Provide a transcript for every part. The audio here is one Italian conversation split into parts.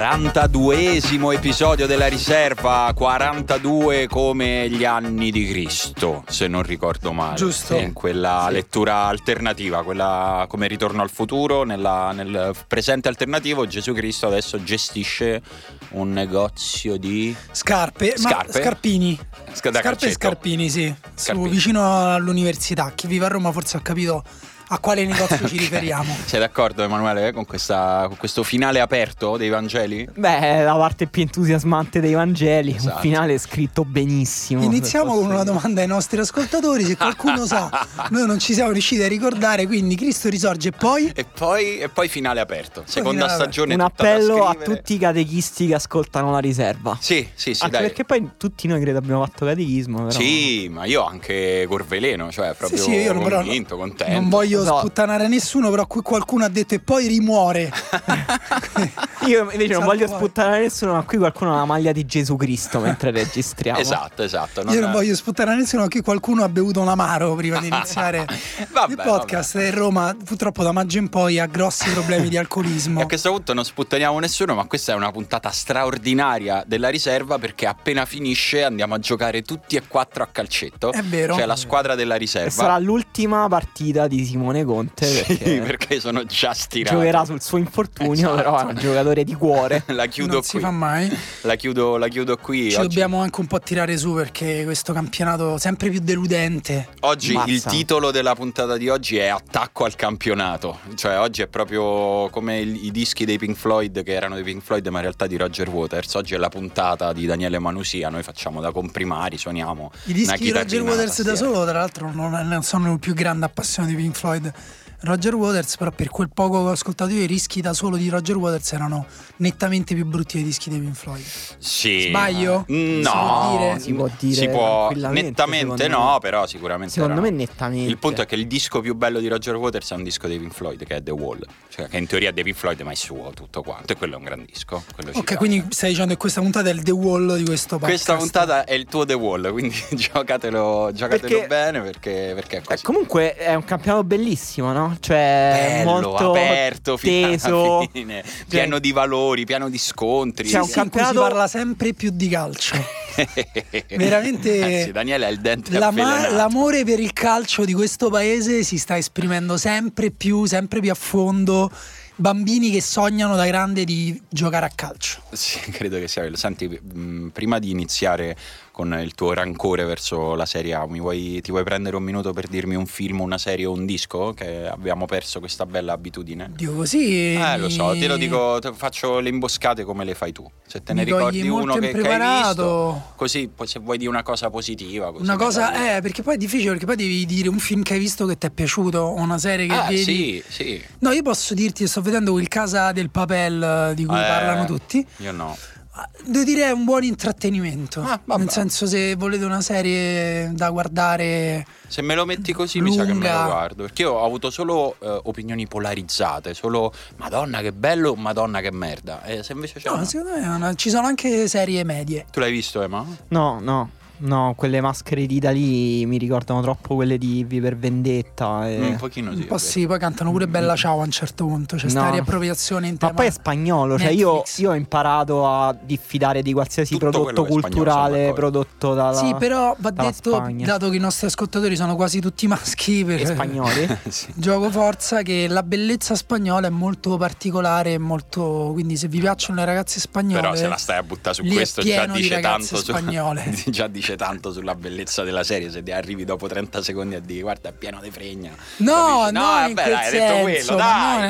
42esimo episodio della riserva, 42 come gli anni di Cristo, se non ricordo male. Giusto. In quella Sì. lettura alternativa, quella come ritorno al futuro, nella- nel presente alternativo Gesù Cristo adesso gestisce un negozio di Scarpe, Scarpe? ma scarpini. Sca- da Scarpe e scarpini, sì. Su, Scarpini. vicino all'università. Chi vive a Roma forse ha capito a quale negozio ci riferiamo. Sei d'accordo Emanuele con, questa- con questo finale aperto dei Vangeli? Beh, la parte più entusiasmante dei Vangeli, Esatto. un finale scritto benissimo. Iniziamo con una domanda ai nostri ascoltatori, se qualcuno sa, noi non ci siamo riusciti a ricordare, quindi Cristo risorge e poi... E poi, e poi finale aperto, seconda finale stagione Un tutta da appello a tutti i catechisti che ascoltano la riserva. Sì, sì, sì, Anche dai. perché poi tutti noi credo abbiamo fatto catechismo. Però... Sì, ma io anche Corveleno, cioè proprio sì, io non- però convinto, contento. Non voglio No. sputtanare nessuno, però qui qualcuno ha detto e poi rimuore. Io invece non voglio poi. sputtare nessuno, ma qui qualcuno ha la maglia di Gesù Cristo mentre registriamo. Esatto, esatto. Io non voglio sputtare nessuno, che qualcuno ha bevuto un amaro prima di iniziare Vabbè, il podcast. E Roma, purtroppo, da maggio in poi ha grossi problemi di E alcolismo. a questo punto non sputtaniamo nessuno, ma questa è una puntata straordinaria della riserva perché appena finisce andiamo a giocare tutti e quattro a calcetto. È vero. Cioè la squadra della E riserva. sarà l'ultima partita di Simone Conte Sì, perché perché sono già stirato. giocherà sul suo infortunio, Esatto. però è un giocatore di cuore. La chiudo non si qui. fa mai. La chiudo, la chiudo qui. Ci oggi. dobbiamo anche un po' tirare su perché questo campionato sempre più deludente. Oggi Mazza. il titolo della puntata di oggi è Attacco al campionato. Cioè, oggi è proprio come il- i dischi dei Pink Floyd, che erano dei Pink Floyd, ma in realtà di Roger Waters. Oggi è la puntata di Daniele Manusia. Noi facciamo da comprimari, suoniamo. I dischi di Roger Waters da solo, tra l'altro, non, non sono il più grande appassionato di Pink Floyd. One. Roger Waters, però, per quel poco che ho ascoltato io, i rischi da solo di Roger Waters erano nettamente più brutti dei dischi dei Pink Floyd. Sì. Sbaglio? Mm, Si può No, dire? Si può dire Si può nettamente no, però sicuramente. Secondo erano- me nettamente. Il punto è che il disco più bello di Roger Waters è un disco dei Pink Floyd, che è The Wall. Cioè, che in teoria è dei Pink Floyd, ma è suo tutto quanto. E quello è un gran disco. Ok, piace. quindi stai dicendo che questa puntata è il The Wall di questo podcast. Questa puntata è il tuo The Wall, quindi giocatelo, giocatelo Perché- bene perché, perché è Eh, così. comunque è un campionato bellissimo, no? Cioè, Bello, molto aperto fino teso. alla fine, pieno di valori, pieno di scontri. C'è un Sì, cui si campionato- parla sempre più di calcio. Veramente- Anzi, Daniele è il dente L'ama- l'amore per il calcio di questo paese si sta esprimendo sempre più, sempre più a fondo. Bambini che sognano da grande di giocare a calcio. Sì, credo che sia quello. Senti, mh, prima di iniziare con il tuo rancore verso la Serie A, mi vuoi- ti vuoi prendere un minuto per dirmi un film, una serie o un disco? Che abbiamo perso questa bella abitudine. Dio così. Eh, lo so, te lo dico, te- faccio le imboscate come le fai tu. Se te ne ricordi uno che, che hai visto, così poi se vuoi dire una cosa positiva. Così Una cosa, eh, perché poi è difficile, perché poi devi dire un film che hai visto che ti è piaciuto o una serie che Ah, vedi. sì, sì. No, io posso dirti, sto vedendo il Casa del Papel di cui Eh, parlano tutti. Io no. Devo dire è un buon intrattenimento. Ah. Nel senso, se volete una serie da guardare. Se me lo metti così mi sa che me Lunga. lo guardo. Perché io ho avuto solo eh, opinioni polarizzate. Solo Madonna che bello, Madonna che merda. E se invece c'è No, una- secondo me una- ci sono anche serie medie. Tu l'hai visto, Emma? No, no. No, quelle maschere di Dalì mi ricordano troppo quelle di V per Vendetta. e- Mm, un pochino sì. Un po' sì, poi cantano pure Bella Ciao a un certo punto. C'è sta No. riappropriazione in Ma tema. poi è spagnolo, cioè io, io ho imparato a diffidare di qualsiasi Tutto prodotto spagnolo, culturale d'accordo. prodotto dalla Sì, però va detto, Spagna. dato che i nostri ascoltatori sono quasi tutti maschi, per e spagnoli. sì. gioco forza, che la bellezza spagnola è molto particolare, e molto... quindi se vi piacciono le ragazze spagnole... Però se la stai a buttare su questo già pieno di dice, ragazze tanto spagnole. già dice tanto sulla bellezza della serie. Se ti arrivi dopo 30 secondi a dire guarda è pieno di fregna. No, Capisci? no, vabbè, in quel dai, hai detto quello, senso, dai, ma no, dai,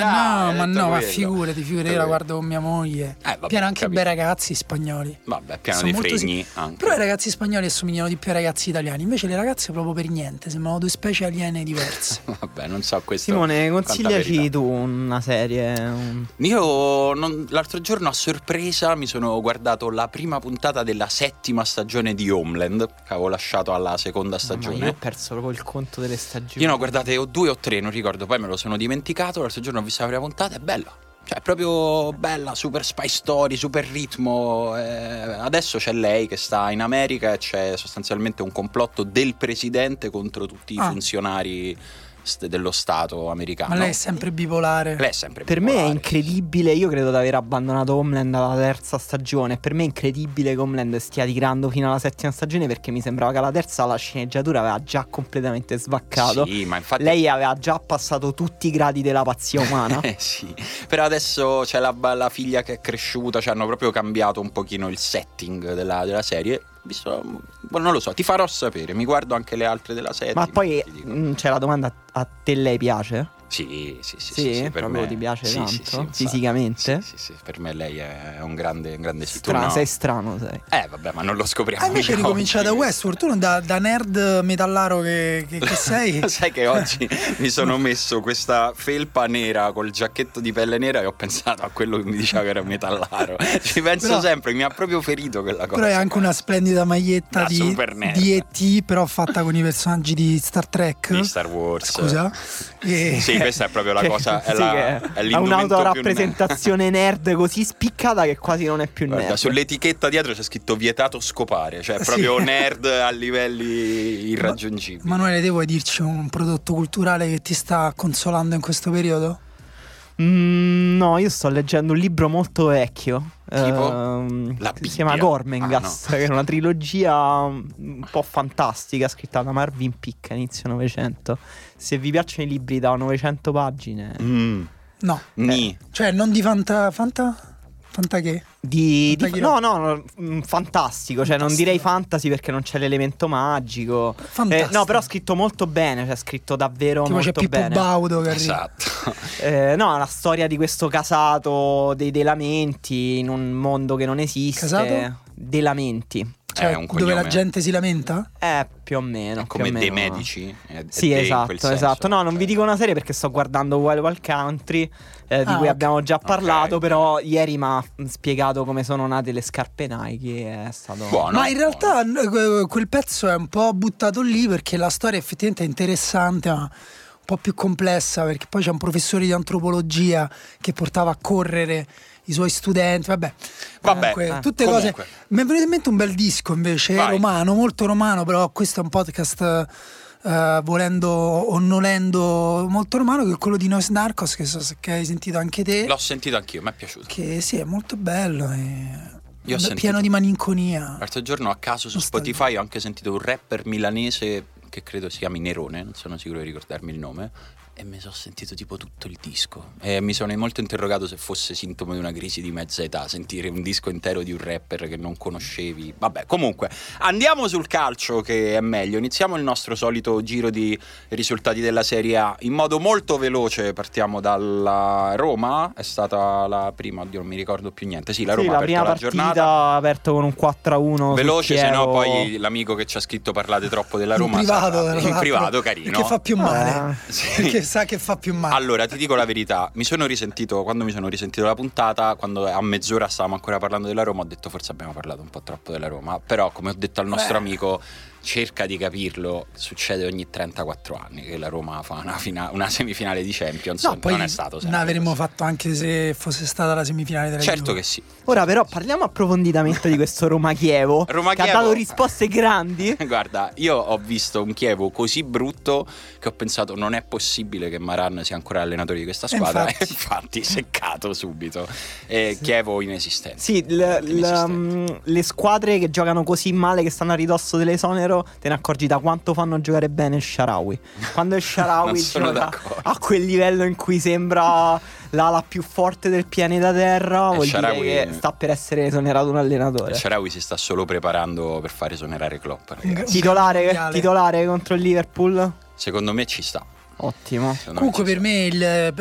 no, ma no, ma quello. figurati, figurati, io la guardo con mia moglie. Eh, vabbè, Pieno anche capito. bei ragazzi spagnoli. Vabbè, pieno Sono di fregni anche. Però i ragazzi spagnoli assomigliano di più ai ragazzi italiani, invece le ragazze proprio per niente, sembrano due specie aliene diverse. Vabbè, non so questo. Simone, consigliaci tu una serie. un- Io non- l'altro giorno a sorpresa mi sono guardato la prima puntata della settima stagione di Homeland, che avevo lasciato alla seconda stagione. io ho perso proprio il conto delle stagioni. Io ne ho guardate o due o tre, non ricordo, poi me lo sono dimenticato. L'altro giorno ho visto la prima puntata, è bella. Cioè, è proprio bella, super spy story, super ritmo. eh, adesso c'è lei che sta in America e c'è sostanzialmente un complotto del presidente contro tutti i Ah. funzionari st- dello Stato americano. Ma lei è sempre bipolare. Lei è sempre Per me è bipolare. incredibile, io credo di aver abbandonato Homeland alla terza stagione. Per me è incredibile che Homeland stia tirando fino alla settima stagione perché mi sembrava che alla terza la sceneggiatura aveva già completamente svaccato. Sì, ma infatti Lei aveva già passato tutti i gradi della pazzia umana. Eh sì, però adesso c'è la, la figlia che è cresciuta, cioè hanno proprio cambiato un pochino il setting della, della serie. Visto, boh, non lo so, ti farò sapere, mi guardo anche le altre della serie. Ma poi mh, c'è la domanda: a te lei piace? Sì, sì, sì, Sì? sì, per Proprio me ti piace sì, tanto? sì, sì. Fisicamente? Sì, sì, sì, per me lei è un grande, un grande sì. Tu Strano, no? sei strano, sei. Eh vabbè, ma non lo scopriamo. Ah, invece ricomincia da. Westworld, tu non da, da nerd metallaro che, che- che sei. Sai che oggi mi sono messo questa felpa nera col giacchetto di pelle nera e ho pensato a quello che mi diceva che era metallaro. Ci penso Però- sempre, mi ha proprio ferito quella cosa. Però è anche una splendida maglietta di, super nerd. di E.T., però fatta con i personaggi di Star Trek. di Star Wars. Scusa. E- Sì, questa è proprio la Che- cosa. È, sì, la, è ha l'indumento un'autorappresentazione nerd così spiccata che quasi non è più più nerd. Guarda, nerd. sull'etichetta dietro c'è scritto vietato scopare, cioè Sì. proprio nerd a livelli irraggiungibili. Manuele, te vuoi dirci un prodotto culturale che ti sta consolando in questo periodo? Mm, no, io sto leggendo un libro molto vecchio. Tipo? ehm, si chiama Bibbia? Gormenghast, Ah, no. che è una trilogia un po' fantastica scritta da Marvin Pick a inizio Novecento. Se vi piacciono i libri da 900 pagine, Mm, No. ni. Cioè, non di Fanta... Fanta? Fanta che? Di, di- no, no, no, mm, fantastico. Cioè, non direi fantasy perché non c'è l'elemento magico. Eh, Fantastico. no, però scritto molto bene. Cioè, scritto davvero Tipo c'è molto Pippo bene. Baudo che arriva. Esatto. Eh, no, la storia di questo casato dei, dei lamenti in un mondo che non esiste. Casato? Dei lamenti. Cioè, È un dove la cognome. gente si lamenta? Eh, più o meno. Come o dei meno. medici. È- è Sì, dei in esatto, senso. esatto. No, non vi Cioè, dico una serie perché sto guardando Wild Wild Country, eh, di Ah, cui ok. abbiamo già parlato, Ok. però ieri mi ha spiegato come sono nate le scarpe Nike, è stato... Buono. Ma in realtà eh, quel pezzo è un po' buttato lì perché la storia effettivamente è interessante, ma un po' più complessa perché poi c'è un professore di antropologia che portava a correre i suoi studenti, vabbè. Vabbè, Comunque, eh, tutte comunque. cose. Mi è venuto in mente un bel disco invece, Vai. romano, molto romano, però questo è un podcast eh, volendo o nolendo molto romano che è quello di Nois Narcos che so se che hai sentito anche te. L'ho sentito anch'io, mi è piaciuto. Che sì, è molto bello e Io ho pieno di malinconia. L'altro giorno a caso su Nostalgia. Spotify ho anche sentito un rapper milanese che credo si chiami Nerone, non sono sicuro di ricordarmi il nome. E mi sono sentito tipo tutto il disco. E mi sono molto interrogato se fosse sintomo di una crisi di mezza età, sentire un disco intero di un rapper che non conoscevi. Vabbè, comunque, andiamo sul calcio che è meglio. Iniziamo il nostro solito giro di risultati della Serie A. In modo molto veloce partiamo dalla Roma. È stata la prima, oddio, non mi ricordo più niente. Sì, la Sì, Roma la ha prima aperto la partita giornata. ha aperto con un 4-1 Veloce, se no poi l'amico che ci ha scritto parlate troppo della Roma. in privato, sarà- in privato, carino. Perché fa più male. Eh, Sì. Perché sa che fa più male. Allora, ti dico la verità, mi sono risentito, quando mi sono risentito la puntata, quando a mezz'ora stavamo ancora parlando della Roma, ho detto forse abbiamo parlato un po' troppo della Roma, però come ho detto al nostro Beh. amico, cerca di capirlo, succede ogni 34 anni che la Roma fa una, fina- una semifinale di Champions, no, poi non è stato ne sempre avremmo così. fatto anche se fosse stata la semifinale della Certo Juve. che sì. Ora però parliamo approfonditamente di questo Roma-Chievo Roma che ha dato risposte grandi. Guarda, io ho visto un Chievo così brutto che ho pensato non è possibile che Maran sia ancora allenatore di questa squadra. infatti. E infatti, seccato subito. E Chievo inesistente. Sì, l- l- inesistente. mm, le squadre che giocano così male, che stanno a ridosso te ne accorgi da quanto fanno giocare bene il Sharawi. Quando il Sharawi gioca a quel livello in cui sembra l'ala più forte del pianeta Terra, E vuol Shaarawy- dire che sta per essere esonerato un allenatore. Il Sharawi si sta solo preparando per far esonerare Klopp. Titolare, titolare contro il Liverpool? Secondo me ci sta. Ottimo. Secondo Comunque per me il,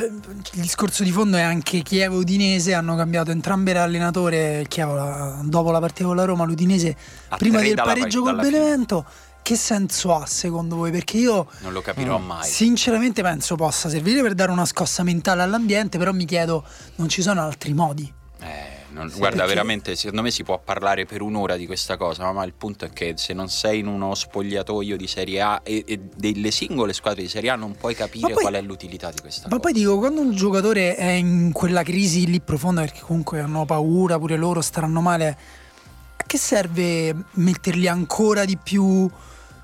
il discorso di fondo è anche Chievo e Udinese hanno cambiato entrambe l'allenatore Chievo dopo la partita con la Roma l'Udinese A prima del pareggio col fine. Benevento che senso ha secondo voi? Perché io. Non lo capirò Mm. mai. sinceramente penso possa servire per dare una scossa mentale all'ambiente però mi chiedo non ci sono altri modi Eh, non- guarda, perché- veramente, secondo me si può parlare per un'ora di questa cosa, ma il punto è che se non sei in uno spogliatoio di Serie A e, e delle singole squadre di Serie A non puoi capire Ma poi- qual è l'utilità di questa Ma cosa. poi dico, quando un giocatore è in quella crisi lì profonda, perché comunque hanno paura, pure loro staranno male, a che serve metterli ancora di più?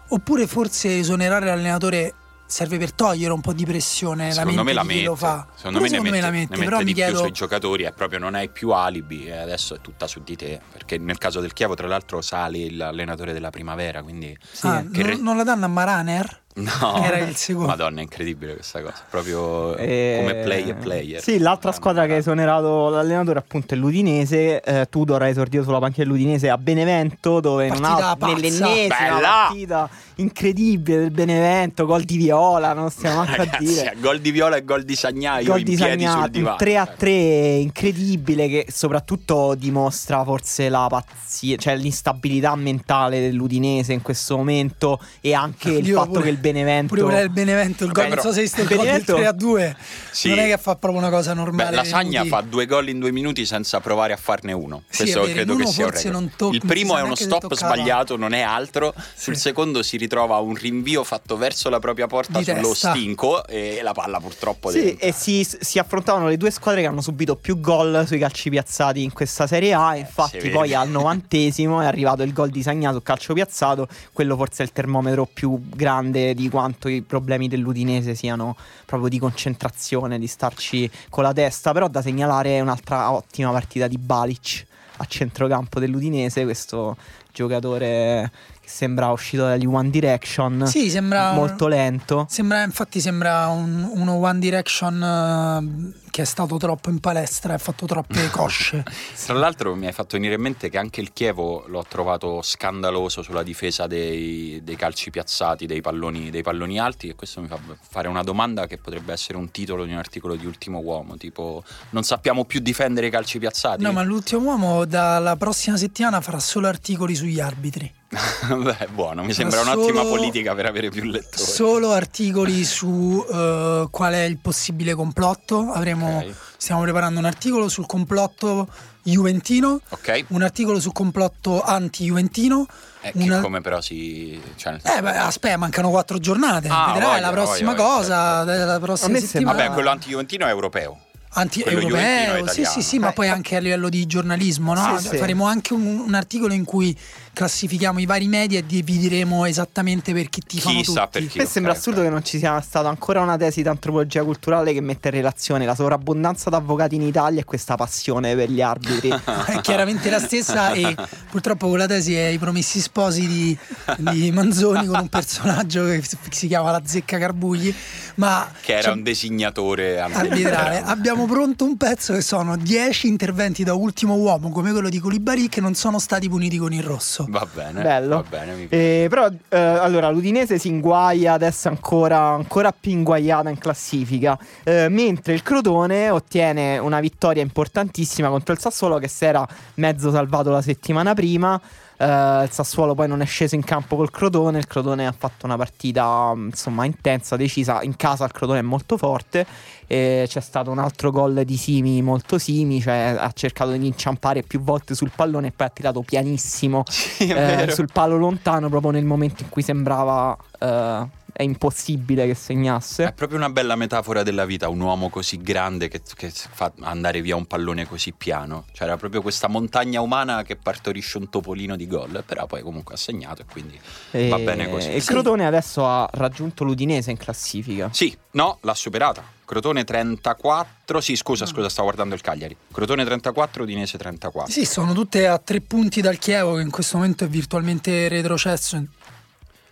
Oppure forse esonerare l'allenatore serve per togliere un po' di pressione secondo la me la mette lo fa. secondo me, ne mette, la mette, ne mette però di mi più chiedo sui giocatori è proprio non hai più alibi e adesso è tutta su di te perché nel caso del Chievo tra l'altro sale l'allenatore della primavera quindi ah, che non, re- non la danno a Maraner? No Che era il secondo. madonna è incredibile questa cosa proprio Eh, come play e player Sì, l'altra squadra che ha esonerato l'allenatore appunto è l'Udinese. Eh, Tudor ha esordito sulla panchina dell'Udinese a Benevento, dove non Partita ha pazza. nell'ennesima Bella! partita incredibile del Benevento, gol di Viola, non stiamo manco a dire. gol di Viola e gol di Sagnaio Gol in di piedi sul Sagnato, divano un 3 a 3 incredibile che soprattutto dimostra forse la pazzia, cioè l'instabilità mentale dell'Udinese in questo momento e anche il Io fatto pure- che il Benevento Pure quella del Benevento, il Vabbè, gol, non so però- se hai visto il gol del Benevento- 3 a 2. Sì. Non è che fa proprio una cosa Beh, normale. la nei Sagna fa due gol in due minuti senza provare a farne uno. Sì, Questo vero, credo che sia un record. non tocca- Il primo è uno stop sbagliato, non è altro. Sul Sì. secondo si ritrova un rinvio fatto verso la propria porta Di sullo testa. stinco e la palla purtroppo Sì, e si, si affrontavano le due squadre che hanno subito più gol sui calci piazzati in questa Serie A. Infatti, si vede. poi al novantesimo è arrivato il gol di Sagnato, calcio piazzato. Quello forse è il termometro più grande di quanto i problemi dell'Udinese siano proprio di concentrazione, di starci con la testa. Però da segnalare un'altra ottima partita di Balic a centrocampo dell'Udinese. Questo giocatore sembra uscito dagli One Direction. Sì, sembra molto lento. Sembra, infatti sembra un- uno One Direction eh, che è stato troppo in palestra e ha fatto troppe cosce. Tra l'altro mi hai fatto venire in mente che anche il Chievo l'ho trovato scandaloso sulla difesa dei, dei calci piazzati, dei palloni, dei palloni alti e questo mi fa fare una domanda che potrebbe essere un titolo di un articolo di Ultimo Uomo, tipo non sappiamo più difendere i calci piazzati. No, ma l'ultimo uomo dalla prossima settimana farà solo articoli sugli arbitri. Beh, buono, mi sembra Solo- un'ottima politica per avere più lettori. Solo articoli su eh, qual è il possibile complotto. Avremo, Ok. Stiamo preparando un articolo sul complotto juventino, Ok? un articolo sul complotto anti-juventino. Eh, che una- come però si... Cioè, nel Eh, beh, aspetta, mancano quattro giornate. Ah, Vedrai voglia, la prossima voglia, cosa certo. della A prossima settimana. Vabbè, quello anti-juventino è europeo. anti-europeo. Sì, sì, sì, ma poi anche a livello di giornalismo, no? Sì, sì. Faremo anche un, un articolo in cui classifichiamo i vari media e divideremo esattamente per chi ti fanno Chi sa tutti. per chi. A me sembra ok, assurdo ok. che non ci sia stata ancora una tesi di antropologia culturale che mette in relazione la sovrabbondanza d'avvocati in Italia e questa passione per gli arbitri. È chiaramente la stessa e purtroppo quella tesi è i promessi sposi di, di Manzoni con un personaggio che si- chiama la Zecca Carbugli, ma Che era cioè, un disegnatore arbitrale. Abbiamo pronto un pezzo che sono 10 interventi da ultimo uomo come quello di Colibari che non sono stati puniti con il rosso. Va bene. Bello. Va bene. Eh, però eh, allora l'Udinese si inguaia adesso ancora, ancora più inguaiata in classifica eh, mentre il Crotone ottiene una vittoria importantissima contro il Sassuolo che si era mezzo salvato la settimana prima Eh, il Sassuolo poi non è sceso in campo col Crotone il Crotone ha fatto una partita insomma intensa, decisa. In casa il Crotone è molto forte e c'è stato un altro gol di Simi molto Simi cioè ha cercato di inciampare più volte sul pallone e poi ha tirato pianissimo Sì, eh, sul palo lontano proprio nel momento in cui sembrava eh, è impossibile che È segnasse. proprio una bella metafora della vita, un uomo così grande che, che fa andare via un pallone così piano. Cioè era proprio questa montagna umana che partorisce un topolino di gol, però poi comunque ha segnato e quindi E- va bene così. Il Sì. Crotone adesso ha raggiunto l'Udinese in classifica. Sì, no, l'ha superata. Crotone 34, sì scusa, scusa, stavo guardando il Cagliari. Crotone 34, Udinese 34. Sì, sono tutte a tre punti dal Chievo che in questo momento è virtualmente retrocesso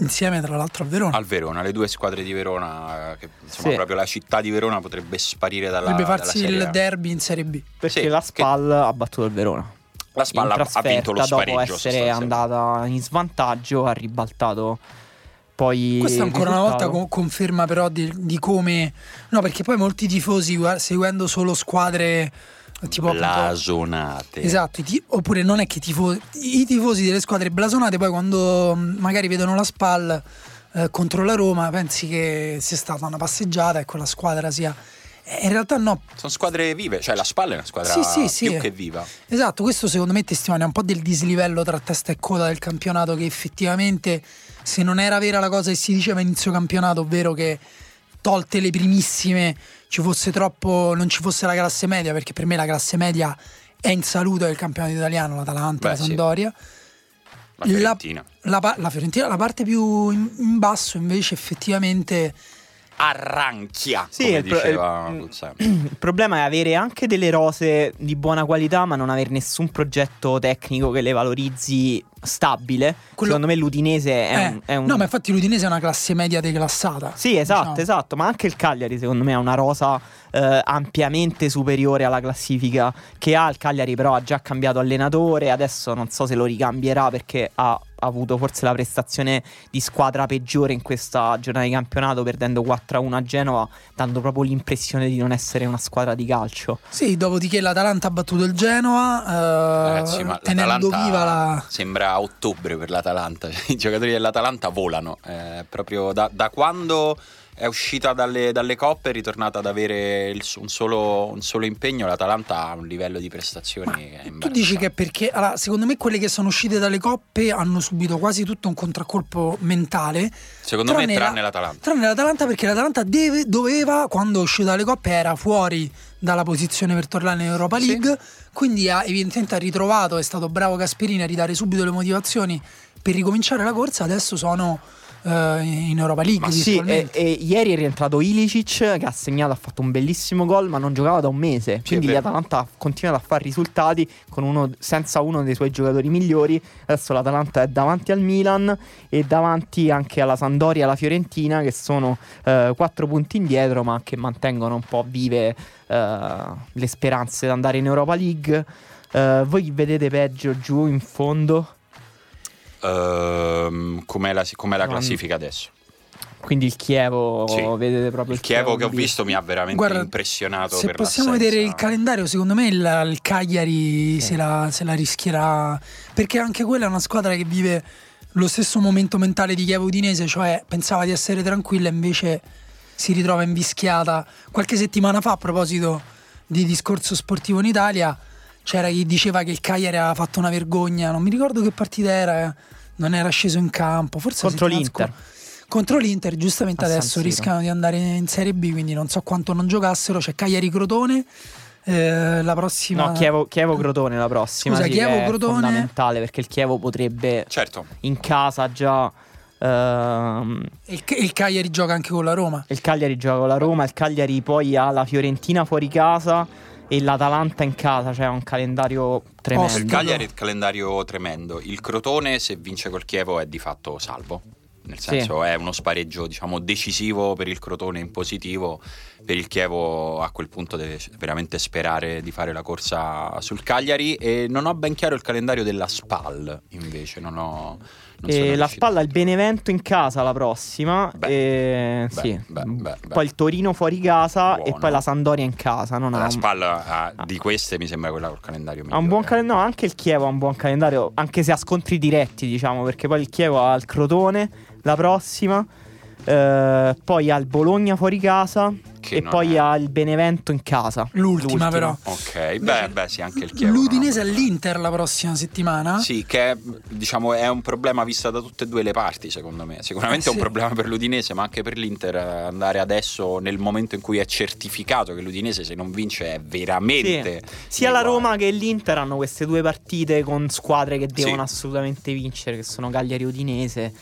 insieme tra l'altro al Verona. Al Verona, le due squadre di Verona, eh, che insomma Sì. proprio la città di Verona potrebbe sparire dalla, dalla farsi Serie il A. derby in Serie B. Perché Sì, la che- SPAL ha battuto il Verona. La spalla in ha vinto lo spareggio. dopo essere andata in svantaggio, ha ribaltato poi. Questo il ancora una volta co- conferma però di, di come... No, perché poi molti tifosi seguendo solo squadre tipo... appunto- Blasonate. Esatto, i ti- oppure non è che i tifosi, i tifosi delle squadre blasonate poi quando mh, magari vedono la SPAL eh, contro la Roma pensi che sia stata una passeggiata e quella squadra sia... Eh, In realtà no, Sono squadre vive, cioè la spalla è una squadra Sì, sì, sì. più che viva. Esatto, questo secondo me testimonia un po' del dislivello tra testa e coda del campionato che effettivamente se non era vera la cosa che si diceva inizio campionato, ovvero che tolte le primissime ci fosse troppo, non ci fosse la classe media, perché per me la classe media è in salute del campionato italiano, l'Atalanta, Beh, la sì. Sampdoria. La Fiorentina. La, pa- la Fiorentina, la parte più in, in basso invece effettivamente arranchia, Sì, come il pro- diceva il- Puzzani. Il problema è avere anche delle rose di buona qualità, ma non avere nessun progetto tecnico che le valorizzi stabile. Quello- Secondo me l'Udinese è, Eh, un, è un- No, ma infatti l'Udinese è una classe media declassata. Sì, esatto, diciamo. esatto, ma anche il Cagliari secondo me ha una rosa eh, ampiamente superiore alla classifica che ha. Il Cagliari però ha già cambiato allenatore, adesso non so se lo ricambierà perché ha avuto forse la prestazione di squadra peggiore in questa giornata di campionato perdendo 4-1 a Genova, dando proprio l'impressione di non essere una squadra di calcio. Sì, dopodiché l'Atalanta ha battuto il Genoa, eh, Ragazzi, ma tenendo l'Atalanta viva la... sembra ottobre per l'Atalanta. I giocatori dell'Atalanta volano. Eh, proprio da, da quando è uscita dalle, dalle coppe, è ritornata ad avere il- un, solo, un solo impegno. L'Atalanta ha un livello di prestazioni Tu dici che è perché, allora, secondo me quelle che sono uscite dalle coppe hanno subito quasi tutto un contraccolpo mentale. Secondo me, tranne tranne la- l'Atalanta. Tranne l'Atalanta perché l'Atalanta deve- doveva, quando è uscita dalle coppe, era fuori dalla posizione per tornare in Europa Sì. League, quindi ha evidentemente ha ritrovato, è stato bravo Gasperini a ridare subito le motivazioni per ricominciare la corsa, adesso sono eh, in Europa League. Sì, e, e ieri è rientrato Ilicic che ha segnato, ha fatto un bellissimo gol, ma non giocava da un mese. Quindi l'Atalanta ha continuato a fare risultati con uno, senza uno dei suoi giocatori migliori. Adesso l'Atalanta è davanti al Milan e davanti anche alla Sandoria e alla Fiorentina, che sono eh, quattro punti indietro, ma che mantengono un po' vive eh, le speranze di andare in Europa League. Eh, voi vedete peggio giù in fondo? Ehm, com'è la, com'è la classifica adesso? Quindi il Chievo, Sì. vedete proprio Il Chievo che ho visto mi ha veramente Guarda, impressionato. Se per possiamo l'assenza. vedere il calendario, secondo me il, il Cagliari se, la, se la rischierà. Perché anche quella è una squadra che vive lo stesso momento mentale di Chievo Udinese, cioè pensava di essere tranquilla, invece si ritrova invischiata. Qualche settimana fa, a proposito di discorso sportivo in Italia, c'era chi diceva che il Cagliari aveva fatto una vergogna. Non mi ricordo che partita era, non era sceso in campo. Forse Contro l'Inter. Contro l'Inter, giustamente A adesso rischiano di andare in Serie B, quindi non so quanto non giocassero. C'è Cagliari Crotone. eh, la prossima. No, Chievo, Chievo Crotone la prossima. Scusa, sì, Chievo che è Crotone. fondamentale perché il Chievo potrebbe Certo, in casa già. ehm, Il, il Cagliari gioca anche con la Roma. il Cagliari gioca con la Roma, il Cagliari poi ha la Fiorentina fuori casa e l'Atalanta in casa, cioè un calendario tremendo. il. Cagliari è il calendario tremendo. Il Crotone, se vince col Chievo, è di fatto salvo. Nel Sì. senso è uno spareggio diciamo decisivo per il Crotone in positivo. Per il Chievo a quel punto deve veramente sperare di fare la corsa sul Cagliari. E non ho ben chiaro il calendario della SPAL invece. Non ho. E la spalla il Benevento in casa la prossima. Beh, e, beh, sì. beh. Poi il Torino fuori casa e Buono. poi la Sandoria in casa. Non ha La un- SPAL ah, di queste mi sembra quella col calendario Ha un buon migliore. calendario, no, anche il Chievo ha un buon calendario, anche se ha scontri diretti, diciamo, perché poi il Chievo ha il Crotone la prossima, eh, poi ha il Bologna fuori casa Che e poi è- ha il Benevento in casa. L'ultima, però. Ok, beh, beh, sì, anche il Chievo. L'Udinese no? all'Inter la prossima settimana. Sì, che è, diciamo, è un problema vista da tutte e due le parti, secondo me. Sicuramente Eh, è un sì. problema per l'Udinese, ma anche per l'Inter andare adesso nel momento in cui è certificato che l'Udinese se non vince è veramente... Sia la. Roma che l'Inter hanno queste due partite con squadre che Sì. devono assolutamente vincere, che sono Cagliari e Udinese.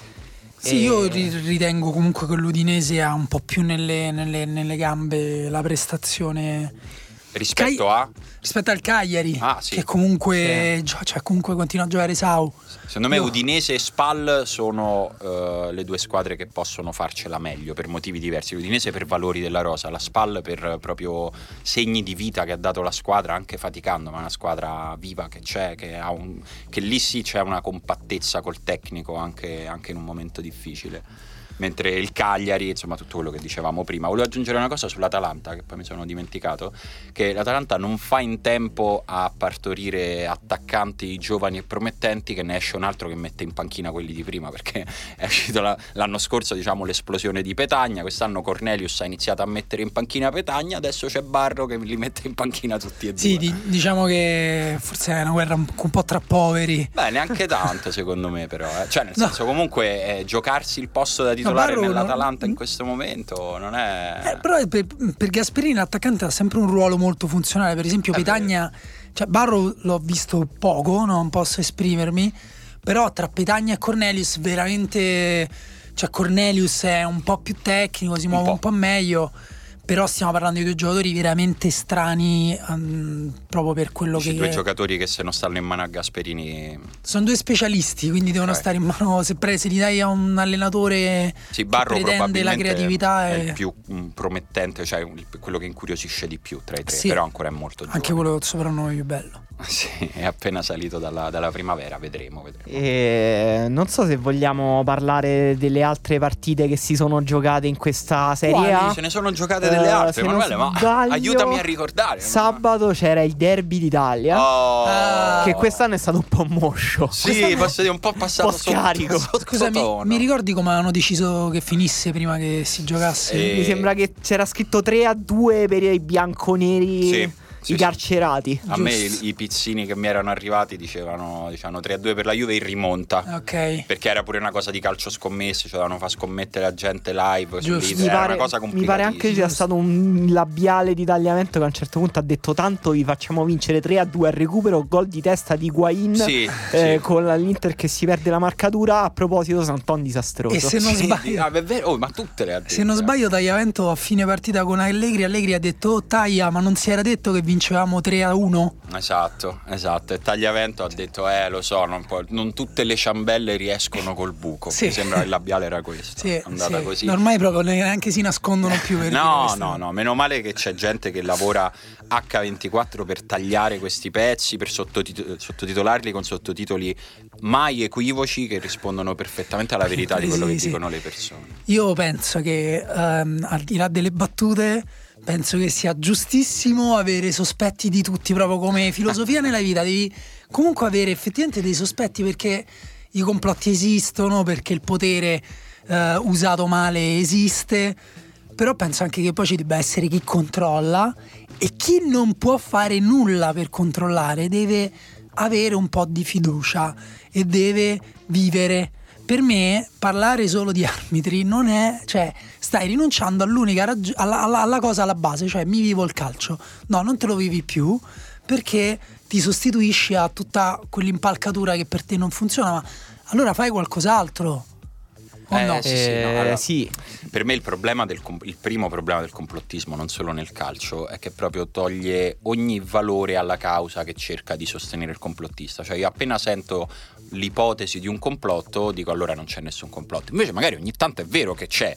Sì, E- io ri- ritengo comunque che l'Udinese ha un po' più nelle, nelle- nelle gambe la prestazione Rispetto Cai- a... rispetto al Cagliari, Ah, sì. che comunque, gio- cioè, comunque continua a giocare Sau. Secondo me Io- Udinese e Spal sono eh, le due squadre che possono farcela meglio per motivi diversi. L'Udinese per valori della rosa, la Spal per proprio segni di vita che ha dato la squadra, anche faticando, ma è una squadra viva che c'è, che, ha un- che lì sì c'è una compattezza col tecnico anche, anche in un momento difficile. Mentre il Cagliari, insomma, tutto quello che dicevamo prima. Volevo aggiungere una cosa sull'Atalanta, che poi mi sono dimenticato, che l'Atalanta non fa in tempo a partorire attaccanti giovani e promettenti, che ne esce un altro che mette in panchina quelli di prima, perché è uscito la- l'anno scorso, diciamo, l'esplosione di Petagna, quest'anno Cornelius ha iniziato a mettere in panchina Petagna, adesso c'è Barro che li mette in panchina tutti e due. Sì, di- diciamo che forse è una guerra un, un po' tra poveri. Beh, neanche tanto secondo me però, eh. cioè nel No. senso comunque eh, giocarsi il posto da titolare Barro nell'Atalanta non- in questo momento non è... Eh, però per, per Gasperini l'attaccante ha sempre un ruolo molto funzionale. Per esempio, È Petagna, cioè Barro l'ho visto poco, non posso esprimermi. Però tra Petagna e Cornelius veramente Cioè Cornelius è un po' più tecnico, si Un muove po'. un po' meglio. Però stiamo parlando di due giocatori veramente strani ehm, proprio per quello Dici che due giocatori che se non stanno in mano a Gasperini sono due specialisti, quindi devono stare in mano. Se, pre- se li dai a un allenatore Sì, che Barro pretende probabilmente la creatività è e il più mm, promettente, cioè quello che incuriosisce di più tra i tre, Sì. però ancora è molto giovane. anche quello del soprannome più bello. Sì, è appena salito dalla, dalla primavera, vedremo, vedremo. E non so se vogliamo parlare delle altre partite che si sono giocate in questa Serie Quali? A. Se ne sono giocate delle Eh, altre, Emanuele, ma sbaglio, aiutami a ricordare. Sabato c'era il derby d'Italia. Oh. Che quest'anno è stato un po' moscio. Sì, posso dire un po' passato Un po' scarico. sotto, Scusa, mi, mi ricordi come avevano deciso che finisse prima che si giocasse? Eh, Mi sembra che c'era scritto 3 a 2 per i bianconeri, Sì, sì, i sì. carcerati. A me i, i pizzini che mi erano arrivati dicevano, dicevano 3-2 per la Juve in rimonta. Ok. Perché era pure una cosa di calcio scommesse, cioè dovevano far scommettere la gente live Giusto. Mi era pare, una cosa mi pare anche ci sia stato un labiale di tagliamento che a un certo punto ha detto tanto vi facciamo vincere 3 a 2 al recupero, gol di testa di Guain Sì, eh, sì. con l'Inter che si perde la marcatura. A proposito, Santon disastroso. E se non Sì, sbaglio, ah, è vero, oh, ma tutte le ha se non sbaglio Tagliavento a fine partita con Allegri, Allegri ha detto "Oh Taglia, ma non si era detto che vincevamo 3 a 1?" Esatto, esatto. E Tagliavento ha detto, eh, lo so, non, può- non tutte le ciambelle riescono col buco. Sì. Mi sembra che il labiale era questo. Sì, è andata sì. così. Ormai proprio neanche si nascondono più No, no, no, meno male che c'è gente che lavora H24 per tagliare questi pezzi, per sottotito- sottotitolarli con sottotitoli mai equivoci che rispondono perfettamente alla verità di quello Sì, che dicono le persone. Io penso che ehm, al di là delle battute, penso che sia giustissimo avere sospetti di tutti, proprio come filosofia nella vita. Devi comunque avere effettivamente dei sospetti perché i complotti esistono, perché il potere eh, usato male esiste. Però penso anche che poi ci debba essere chi controlla e chi non può fare nulla per controllare deve avere un po' di fiducia e deve vivere. Per me parlare solo di arbitri non è, cioè stai rinunciando raggi- alla, alla- alla cosa alla base, cioè mi vivo il calcio. No, non te lo vivi più perché ti sostituisci a tutta quell'impalcatura che per te non funziona, ma allora fai qualcos'altro. O Eh, no? sì, sì, no, Eh, allora- sì. Per me il, problema del il primo problema del complottismo, non solo nel calcio, è che proprio toglie ogni valore alla causa che cerca di sostenere il complottista. Cioè io appena sento l'ipotesi di un complotto dico allora non c'è nessun complotto. Invece magari ogni tanto è vero che c'è.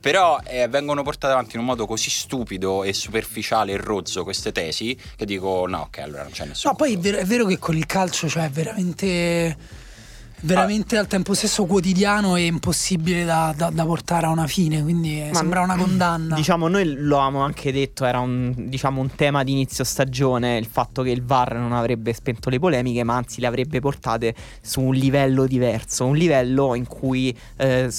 Però eh, vengono portate avanti in un modo così stupido e superficiale e rozzo queste tesi che dico no, ok, allora non c'è nessun No, poi è vero, è vero che con il calcio cioè, è veramente, veramente al tempo stesso quotidiano e impossibile da, da- da portare a una fine, quindi Ma sembra una condanna. Diciamo, noi lo avevamo anche detto, era un, diciamo, un tema di inizio stagione, il fatto che il VAR non avrebbe spento le polemiche, ma anzi le avrebbe portate su un livello diverso, un livello in cui eh,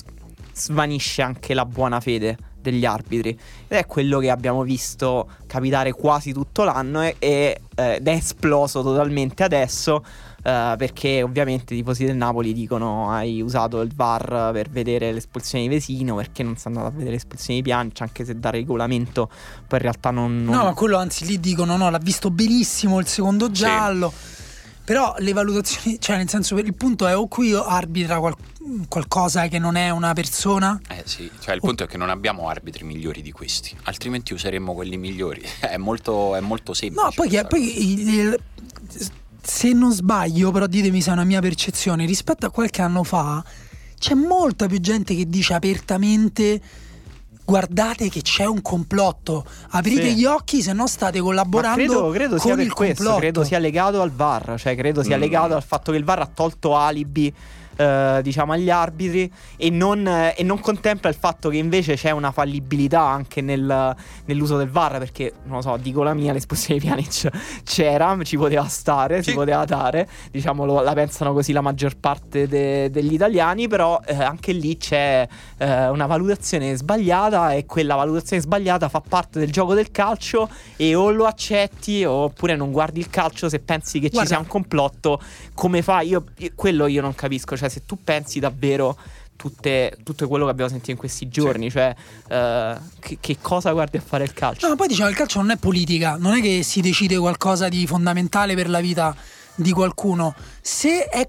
svanisce anche la buona fede degli arbitri. Ed è quello che abbiamo visto capitare quasi tutto l'anno e, e, eh, ed è esploso totalmente adesso. Eh, perché ovviamente i tifosi del Napoli dicono hai usato il VAR per vedere l'espulsione di Vesino perché non sei andato a vedere l'espulsione di Piancia anche se da regolamento poi in realtà non, non- No, ma quello anzi lì dicono no, l'ha visto benissimo il secondo giallo. Però le valutazioni, cioè nel senso il punto è o qui arbitra qual- qualcosa che non è una persona. Eh sì, cioè il punto è che non abbiamo arbitri migliori di questi, altrimenti useremmo quelli migliori. è, molto, è molto semplice. No, poi, che- poi il- il- se non sbaglio, però ditemi se è una mia percezione, rispetto a qualche anno fa c'è molta più gente che dice apertamente guardate che c'è un complotto, aprite Sì. gli occhi se no state collaborando credo, credo sia con per il questo, complotto. credo sia legato al VAR, cioè credo sia Mm. legato al fatto che il VAR ha tolto alibi eh, diciamo agli arbitri e non, eh, e non contempla il fatto che invece c'è una fallibilità anche nel- nell'uso del VAR perché non lo so, dico la mia, l'esposizione di Pjanic c'era, ci poteva stare, si Sì. poteva dare, diciamo lo- la pensano così la maggior parte de- degli italiani, però eh, anche lì c'è eh, una valutazione sbagliata e quella valutazione sbagliata fa parte del gioco del calcio e o lo accetti oppure non guardi il calcio se pensi che Guarda. ci sia un complotto come fai io, io- quello io non capisco cioè se tu pensi davvero tutte, tutto quello che abbiamo sentito in questi giorni cioè eh, che, che cosa guardi a fare il calcio No, ma poi diciamo il calcio non è politica, non è che si decide qualcosa di fondamentale per la vita di qualcuno. Se è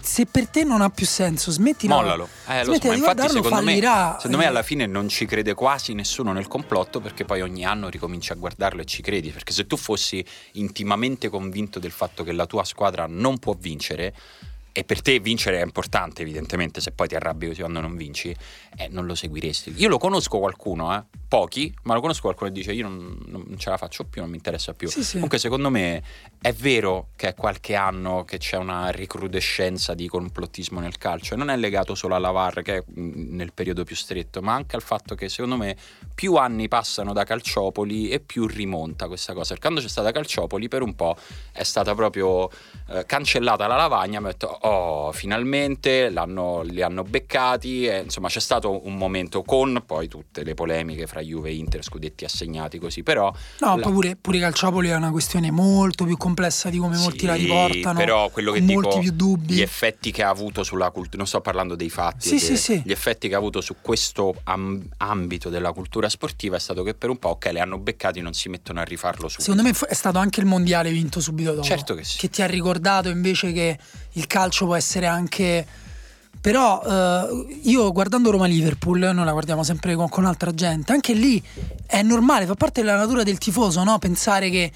se per te non ha più senso, smettila. Mollalo. Eh, lo so, smettila ma infatti secondo me, fallirà. secondo me Eh, alla fine non ci crede quasi nessuno nel complotto perché poi ogni anno ricominci a guardarlo e ci credi. Perché se tu fossi intimamente convinto del fatto che la tua squadra non può vincere, e per te vincere è importante evidentemente, se poi ti arrabbi così quando non vinci, eh, non lo seguiresti. Io lo conosco qualcuno, eh, pochi, ma lo conosco qualcuno che dice io non, non ce la faccio più, non mi interessa più. Sì, sì. Comunque secondo me è vero che è qualche anno che c'è una recrudescenza di complottismo nel calcio e non è legato solo alla VAR che è mh, nel periodo più stretto, ma anche al fatto che secondo me più anni passano da Calciopoli e più rimonta questa cosa. Perché quando c'è stata Calciopoli per un po' è stata proprio eh, cancellata la lavagna, mi ho detto oh finalmente l'hanno- li hanno beccati e insomma c'è stato un momento con poi tutte le polemiche fra Juve e Inter, scudetti assegnati così, però No, la- pure, pure Calciopoli è una questione molto più complessa di come molti la sì, riportano. Però quello che dico, molti più dubbi. gli effetti che ha avuto sulla cultura, non sto parlando dei fatti, Sì, sì, sì. gli effetti che ha avuto su questo am- ambito della cultura sportiva è stato che per un po', ok, le hanno beccati, non si mettono a rifarlo subito. Secondo me è stato anche il mondiale vinto subito dopo. Certo che sì. Che ti ha ricordato invece che il calcio può essere anche. Però eh, io guardando Roma-Liverpool, noi la guardiamo sempre con, con altra gente, anche lì è normale, fa parte della natura del tifoso, no? Pensare che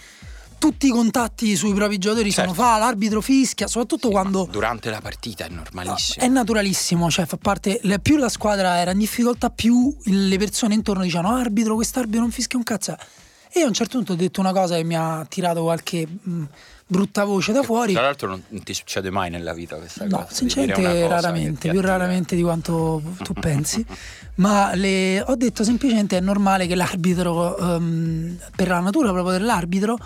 tutti i contatti sui propri giocatori Certo. sono fa, l'arbitro fischia, soprattutto quando... Durante la partita è normalissimo. È naturalissimo, cioè fa parte. Più la squadra era in difficoltà, più le persone intorno dicevano: Arbitro, quest'arbitro non fischia un cazzo. E io a un certo punto ho detto una cosa che mi ha tirato qualche mh, brutta voce da fuori. Tra l'altro non, ti succede mai nella vita questa No, cosa. di sinceramente raramente, più raramente di quanto tu pensi. Ma le- ho detto semplicemente è normale che l'arbitro, ehm, per la natura proprio dell'arbitro,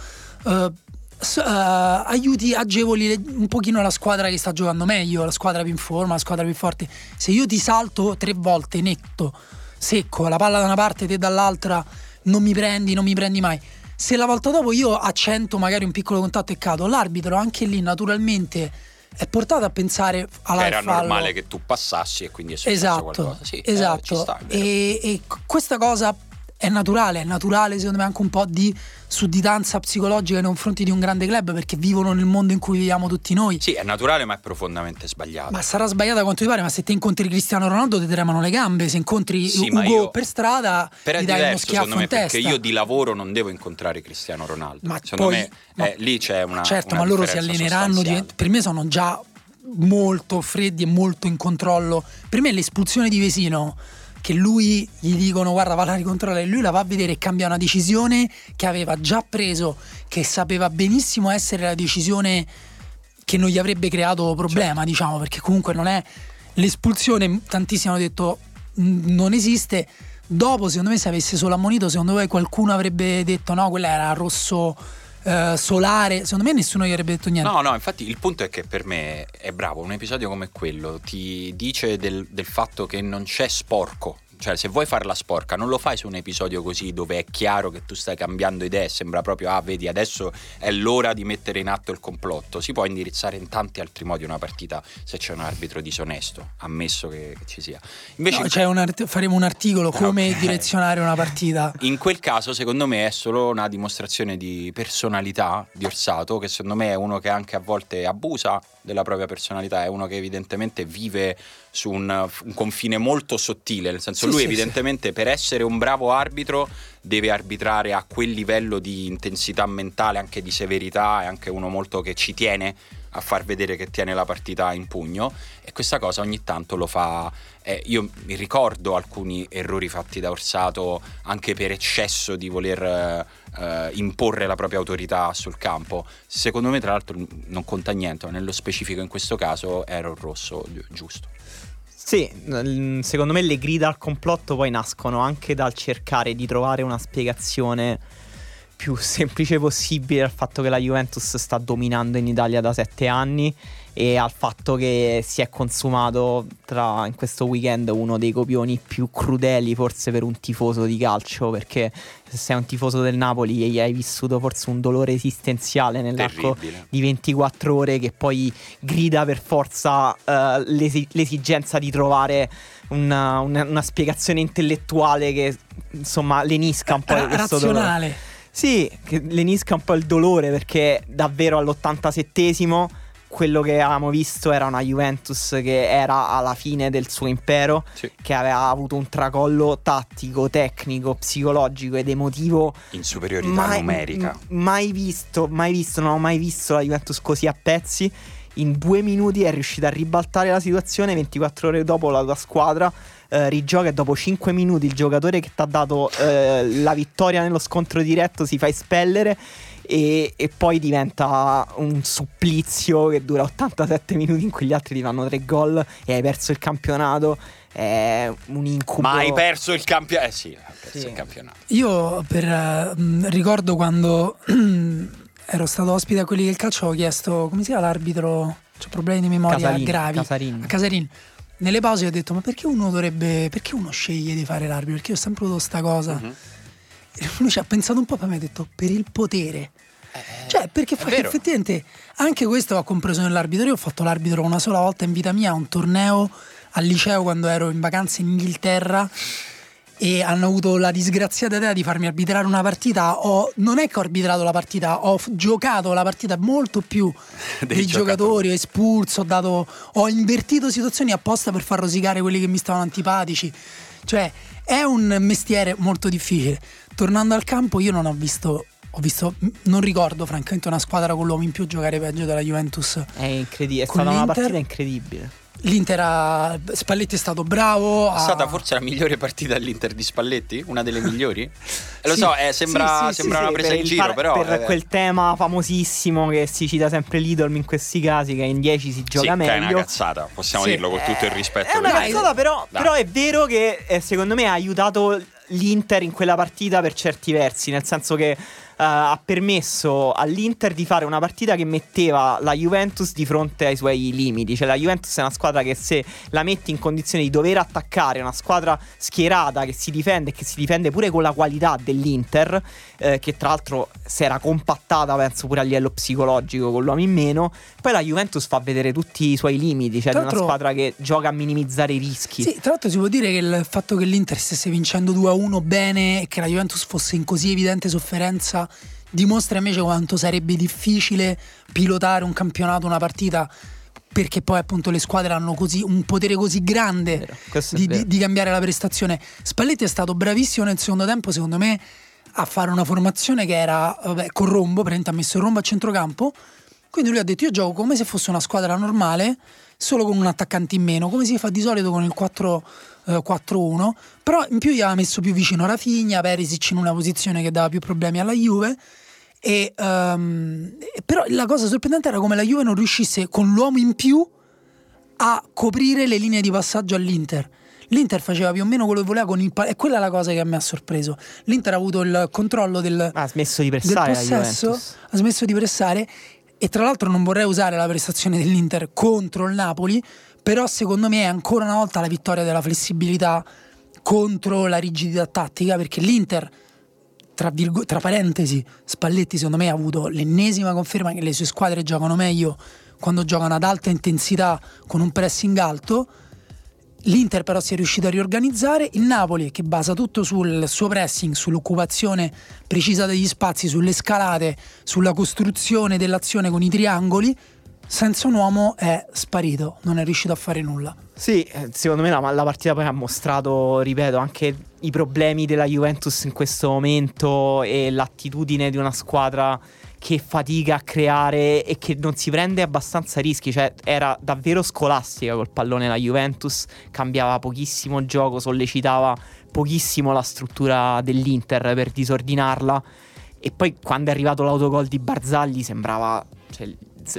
s- eh, aiuti, agevoli le- un pochino la squadra che sta giocando meglio, la squadra più in forma, la squadra più forte. Se io ti salto tre volte netto, secco, la palla da una parte, te dall'altra, non mi prendi, non mi prendi mai. Se la volta dopo io accento magari un piccolo contatto e cado, l'arbitro anche lì naturalmente è portato a pensare alla Era fallo. normale che tu passassi e quindi è successo Esatto, qualcosa. Sì, eh, esatto. sta, è vero. e, e questa cosa è naturale, è naturale secondo me anche un po' di sudditanza psicologica nei confronti di un grande club perché vivono nel mondo in cui viviamo tutti noi. Sì, è naturale ma è profondamente sbagliato. Ma sarà sbagliata quanto ti pare, ma se te incontri Cristiano Ronaldo ti tremano le gambe, se incontri Sì, Ugo per strada Però è gli dai uno diverso schiaffo secondo me in testa. perché io di lavoro non devo incontrare Cristiano Ronaldo. Ma secondo poi- me ma- eh, lì c'è una certo, una ma loro si alleneranno. divent- per me sono già molto freddi e molto in controllo. Per me l'espulsione di Vesino, che lui gli dicono guarda va a ricontrollare, e lui la va a vedere e cambia una decisione che aveva già preso, che sapeva benissimo essere la decisione che non gli avrebbe creato problema, Certo. diciamo, perché comunque non è l'espulsione, tantissimi hanno detto "Mm, non esiste. Dopo, secondo me, se avesse solo ammonito, secondo voi qualcuno avrebbe detto no, quella era rosso eh, solare. Secondo me nessuno gli avrebbe detto niente. No, no, infatti il punto è che per me è bravo, un episodio come quello ti dice del, del fatto che non c'è sporco. Cioè, se vuoi farla sporca, non lo fai su un episodio così dove è chiaro che tu stai cambiando idee, sembra proprio, ah, vedi, adesso è l'ora di mettere in atto il complotto. Si può indirizzare in tanti altri modi una partita se c'è un arbitro disonesto, ammesso che, che ci sia. Invece No, cioè un art- faremo un articolo come Ok. direzionare una partita. In quel caso, secondo me, è solo una dimostrazione di personalità di Orsato, che secondo me è uno che anche a volte abusa della propria personalità, è uno che evidentemente vive su un, un confine molto sottile, nel senso Sì, lui sì, evidentemente per essere un bravo arbitro deve arbitrare a quel livello di intensità mentale, anche di severità, è anche uno molto che ci tiene a far vedere che tiene la partita in pugno e questa cosa ogni tanto lo fa eh, io mi ricordo alcuni errori fatti da Orsato anche per eccesso di voler eh, imporre la propria autorità sul campo. Secondo me tra l'altro non conta niente ma nello specifico in questo caso era un rosso gi- giusto Sì, secondo me le grida al complotto poi nascono anche dal cercare di trovare una spiegazione più semplice possibile al fatto che la Juventus sta dominando in Italia da sette anni e al fatto che si è consumato tra, in questo weekend uno dei copioni più crudeli forse per un tifoso di calcio perché se sei un tifoso del Napoli e hai vissuto forse un dolore esistenziale nell'arco terribile di 24 ore che poi grida per forza eh, l'esi- l'esigenza di trovare una, una- una spiegazione intellettuale che insomma lenisca un po' Ra- questo dolore. razionale. Sì, che lenisca un po' il dolore perché davvero all'87esimo quello che avevamo visto era una Juventus che era alla fine del suo impero, Sì. che aveva avuto un tracollo tattico, tecnico, psicologico ed emotivo In superiorità numerica. m- mai visto, mai visto, non ho mai visto la Juventus così a pezzi. In due minuti è riuscita a ribaltare la situazione. 24 ore dopo la tua squadra eh, rigioca e dopo 5 minuti il giocatore che ti ha dato eh, la vittoria nello scontro diretto si fa espellere. E, e poi diventa un supplizio che dura 87 minuti in cui gli altri ti fanno 3 gol e hai perso il campionato. È un incubo. Ma hai perso il campionato? Eh sì, hai perso Sì. il campionato. Io per, eh, ricordo quando ero stato ospite a quelli del calcio, avevo chiesto come si chiama l'arbitro, c'ho problemi di memoria Casarini, gravi. Casarini. A Casarini. Nelle pause ho detto ma perché uno dovrebbe, perché uno sceglie di fare l'arbitro? Perché io ho sempre avuto sta cosa. Mhm. E lui ci ha pensato un po' poi mi ha detto per il potere. Cioè, perché fa- Eh, effettivamente anche questo va compreso nell'arbitro. Io ho fatto l'arbitro una sola volta in vita mia a un torneo al liceo quando ero in vacanza in Inghilterra e hanno avuto la disgraziata idea di farmi arbitrare una partita. Ho- non è che ho arbitrato la partita, ho giocato la partita molto più Dei dei, giocatori. giocatori, ho espulso, ho, dato, ho invertito situazioni apposta per far rosicare quelli che mi stavano antipatici. Cioè, è un mestiere molto difficile. Tornando al campo, io non ho visto. Ho visto, non ricordo francamente una squadra con l'uomo in più giocare peggio della Juventus. È incredibile, è stata una l'Inter- partita incredibile. L'Inter ha, Spalletti è stato bravo. È ha- stata forse la migliore partita dell'Inter di Spalletti? Una delle migliori? Eh, Lo Sì, so, eh, sembra, sì, sì, sembra sì, una sì, presa in giro, par- però. per eh, quel tema famosissimo che si cita sempre l'Idol in questi casi, che in 10 si sì, gioca che è una meglio. cazzata, possiamo Sì, dirlo con tutto il rispetto. È una cazzata, però, però è vero che eh, secondo me ha aiutato l'Inter in quella partita per certi versi, nel senso che ha permesso all'Inter di fare una partita che metteva la Juventus di fronte ai suoi limiti. Cioè, la Juventus è una squadra che se la metti in condizione di dover attaccare, è una squadra schierata che si difende e che si difende pure con la qualità dell'Inter, eh, che tra l'altro si era compattata, penso pure a livello psicologico con l'uomo in meno. Poi la Juventus fa vedere tutti i suoi limiti, cioè è una squadra che gioca a minimizzare i rischi. Sì, tra l'altro si può dire che il fatto che l'Inter stesse vincendo 2-1 bene e che la Juventus fosse in così evidente sofferenza dimostra invece quanto sarebbe difficile pilotare un campionato, una partita perché poi appunto le squadre hanno così, un potere così grande di, di- di cambiare la prestazione. Spalletti è stato bravissimo nel secondo tempo, secondo me, a fare una formazione che era vabbè, con Rombo, praticamente ha messo il Rombo a centrocampo. Quindi lui ha detto: Io gioco come se fosse una squadra normale, solo con un attaccante in meno, come si fa di solito con il 4, eh, 4-1. Però in più gli aveva messo più vicino Rafinha, Perisic in una posizione che dava più problemi alla Juve. E, e però la cosa sorprendente era come la Juve non riuscisse con l'uomo in più a coprire le linee di passaggio all'Inter. L'Inter faceva più o meno quello che voleva con il pallone. E quella è la cosa che a me ha sorpreso. L'Inter ha avuto il controllo del, Ha smesso di del pressare la possesso, ha smesso di pressare. E tra l'altro non vorrei usare la prestazione dell'Inter contro il Napoli, però secondo me è ancora una volta la vittoria della flessibilità contro la rigidità tattica, perché l'Inter, tra, virgo- tra parentesi, Spalletti secondo me ha avuto l'ennesima conferma che le sue squadre giocano meglio quando giocano ad alta intensità con un pressing alto. L'Inter però si è riuscito a riorganizzare, il Napoli che basa tutto sul suo pressing, sull'occupazione precisa degli spazi, sulle scalate, sulla costruzione dell'azione con i triangoli, senza un uomo è sparito, non è riuscito a fare nulla. Sì, eh, secondo me la, la partita poi ha mostrato, ripeto, anche i problemi della Juventus in questo momento e l'attitudine di una squadra che fatica a creare e che non si prende abbastanza rischi, cioè era davvero scolastica col pallone la Juventus, cambiava pochissimo gioco, sollecitava pochissimo la struttura dell'Inter per disordinarla e poi quando è arrivato l'autogol di Barzagli sembrava, cioè,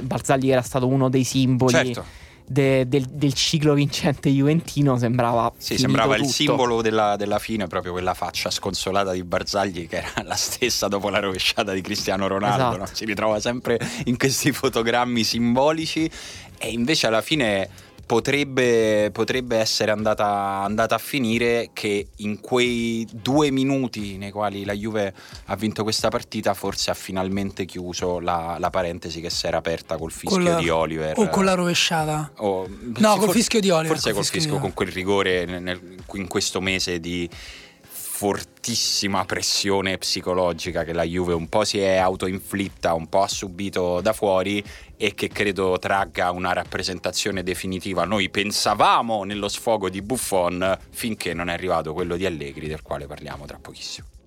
Barzagli era stato uno dei simboli Certo. de- del, del ciclo vincente juventino sembrava Sì, sembrava il simbolo della, della fine, proprio quella faccia sconsolata di Barzagli, che era la stessa dopo la rovesciata di Cristiano Ronaldo. Esatto. no? Si ritrova sempre in questi fotogrammi simbolici, e invece alla fine potrebbe, potrebbe essere andata, andata a finire che in quei due minuti nei quali la Juve ha vinto questa partita, forse ha finalmente chiuso la, la parentesi che si era aperta col fischio Col- di Oliver. O con la rovesciata. O- No, col fischio di Oliver, Forse col fischio fischio, con quel rigore nel- in questo mese di fortissima pressione psicologica che la Juve un po' si è autoinflitta, un po' ha subito da fuori e che credo tragga una rappresentazione definitiva. Noi pensavamo nello sfogo di Buffon finché non è arrivato quello di Allegri del quale parliamo tra pochissimo.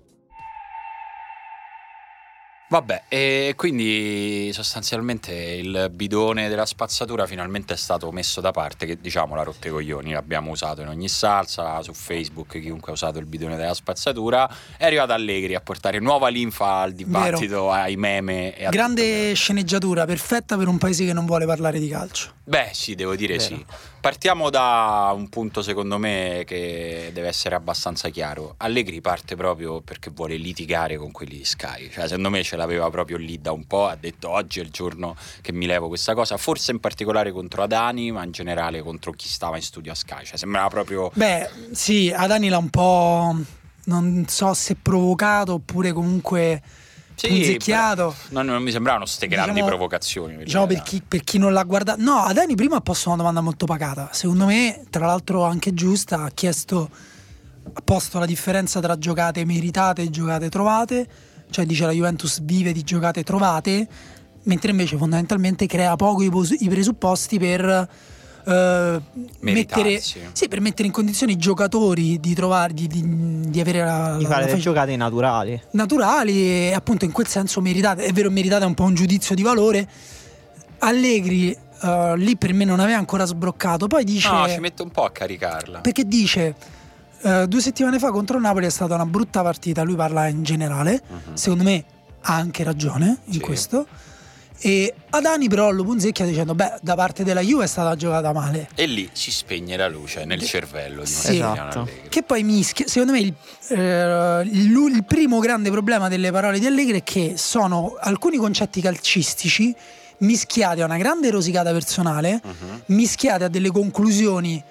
Vabbè, e quindi sostanzialmente il bidone della spazzatura finalmente è stato messo da parte, che diciamo la rotte coglioni, l'abbiamo usato in ogni salsa, su Facebook chiunque ha usato il bidone della spazzatura, è arrivato Allegri a portare nuova linfa al dibattito, Vero. ai meme. E Grande sceneggiatura, perfetta per un paese che non vuole parlare di calcio. Beh sì, devo dire Vero. sì. Partiamo da un punto secondo me che deve essere abbastanza chiaro. Allegri parte proprio perché vuole litigare con quelli di Sky. Cioè, secondo me ce l'aveva proprio lì da un po'. Ha detto oggi è il giorno che mi levo questa cosa. Forse in particolare contro Adani, ma in generale contro chi stava in studio a Sky. Cioè, sembrava proprio. Beh, sì, Adani l'ha un po'. Non so se provocato oppure comunque sì. Non, non, mi sembravano queste grandi diciamo, provocazioni. Diciamo per chi, per chi, non l'ha guardato. No, Adani prima ha posto una domanda molto pacata. Secondo me, tra l'altro anche giusta, ha chiesto, ha posto la differenza tra giocate meritate e giocate trovate. Cioè dice la Juventus vive di giocate trovate, mentre invece fondamentalmente crea poco i, pos- i presupposti per Uh, mettere, sì, per mettere in condizione i giocatori di trovare di, di, di avere la, di fare la, la giocate naturali. naturali e appunto in quel senso meritate è vero meritate un po' un giudizio di valore. Allegri uh, lì per me non aveva ancora sbroccato. Poi dice no ci mette un po' a caricarla. Perché dice uh, due settimane fa contro Napoli è stata una brutta partita lui parla in generale uh-huh. secondo me ha anche ragione in sì. questo e Adani però lo punzecchia dicendo beh da parte della Juve è stata giocata male e lì si spegne la luce nel cervello di sì, esatto. che poi mischia secondo me il, eh, il, il, primo grande problema delle parole di Allegri è che sono alcuni concetti calcistici mischiati a una grande rosicata personale uh-huh. mischiati a delle conclusioni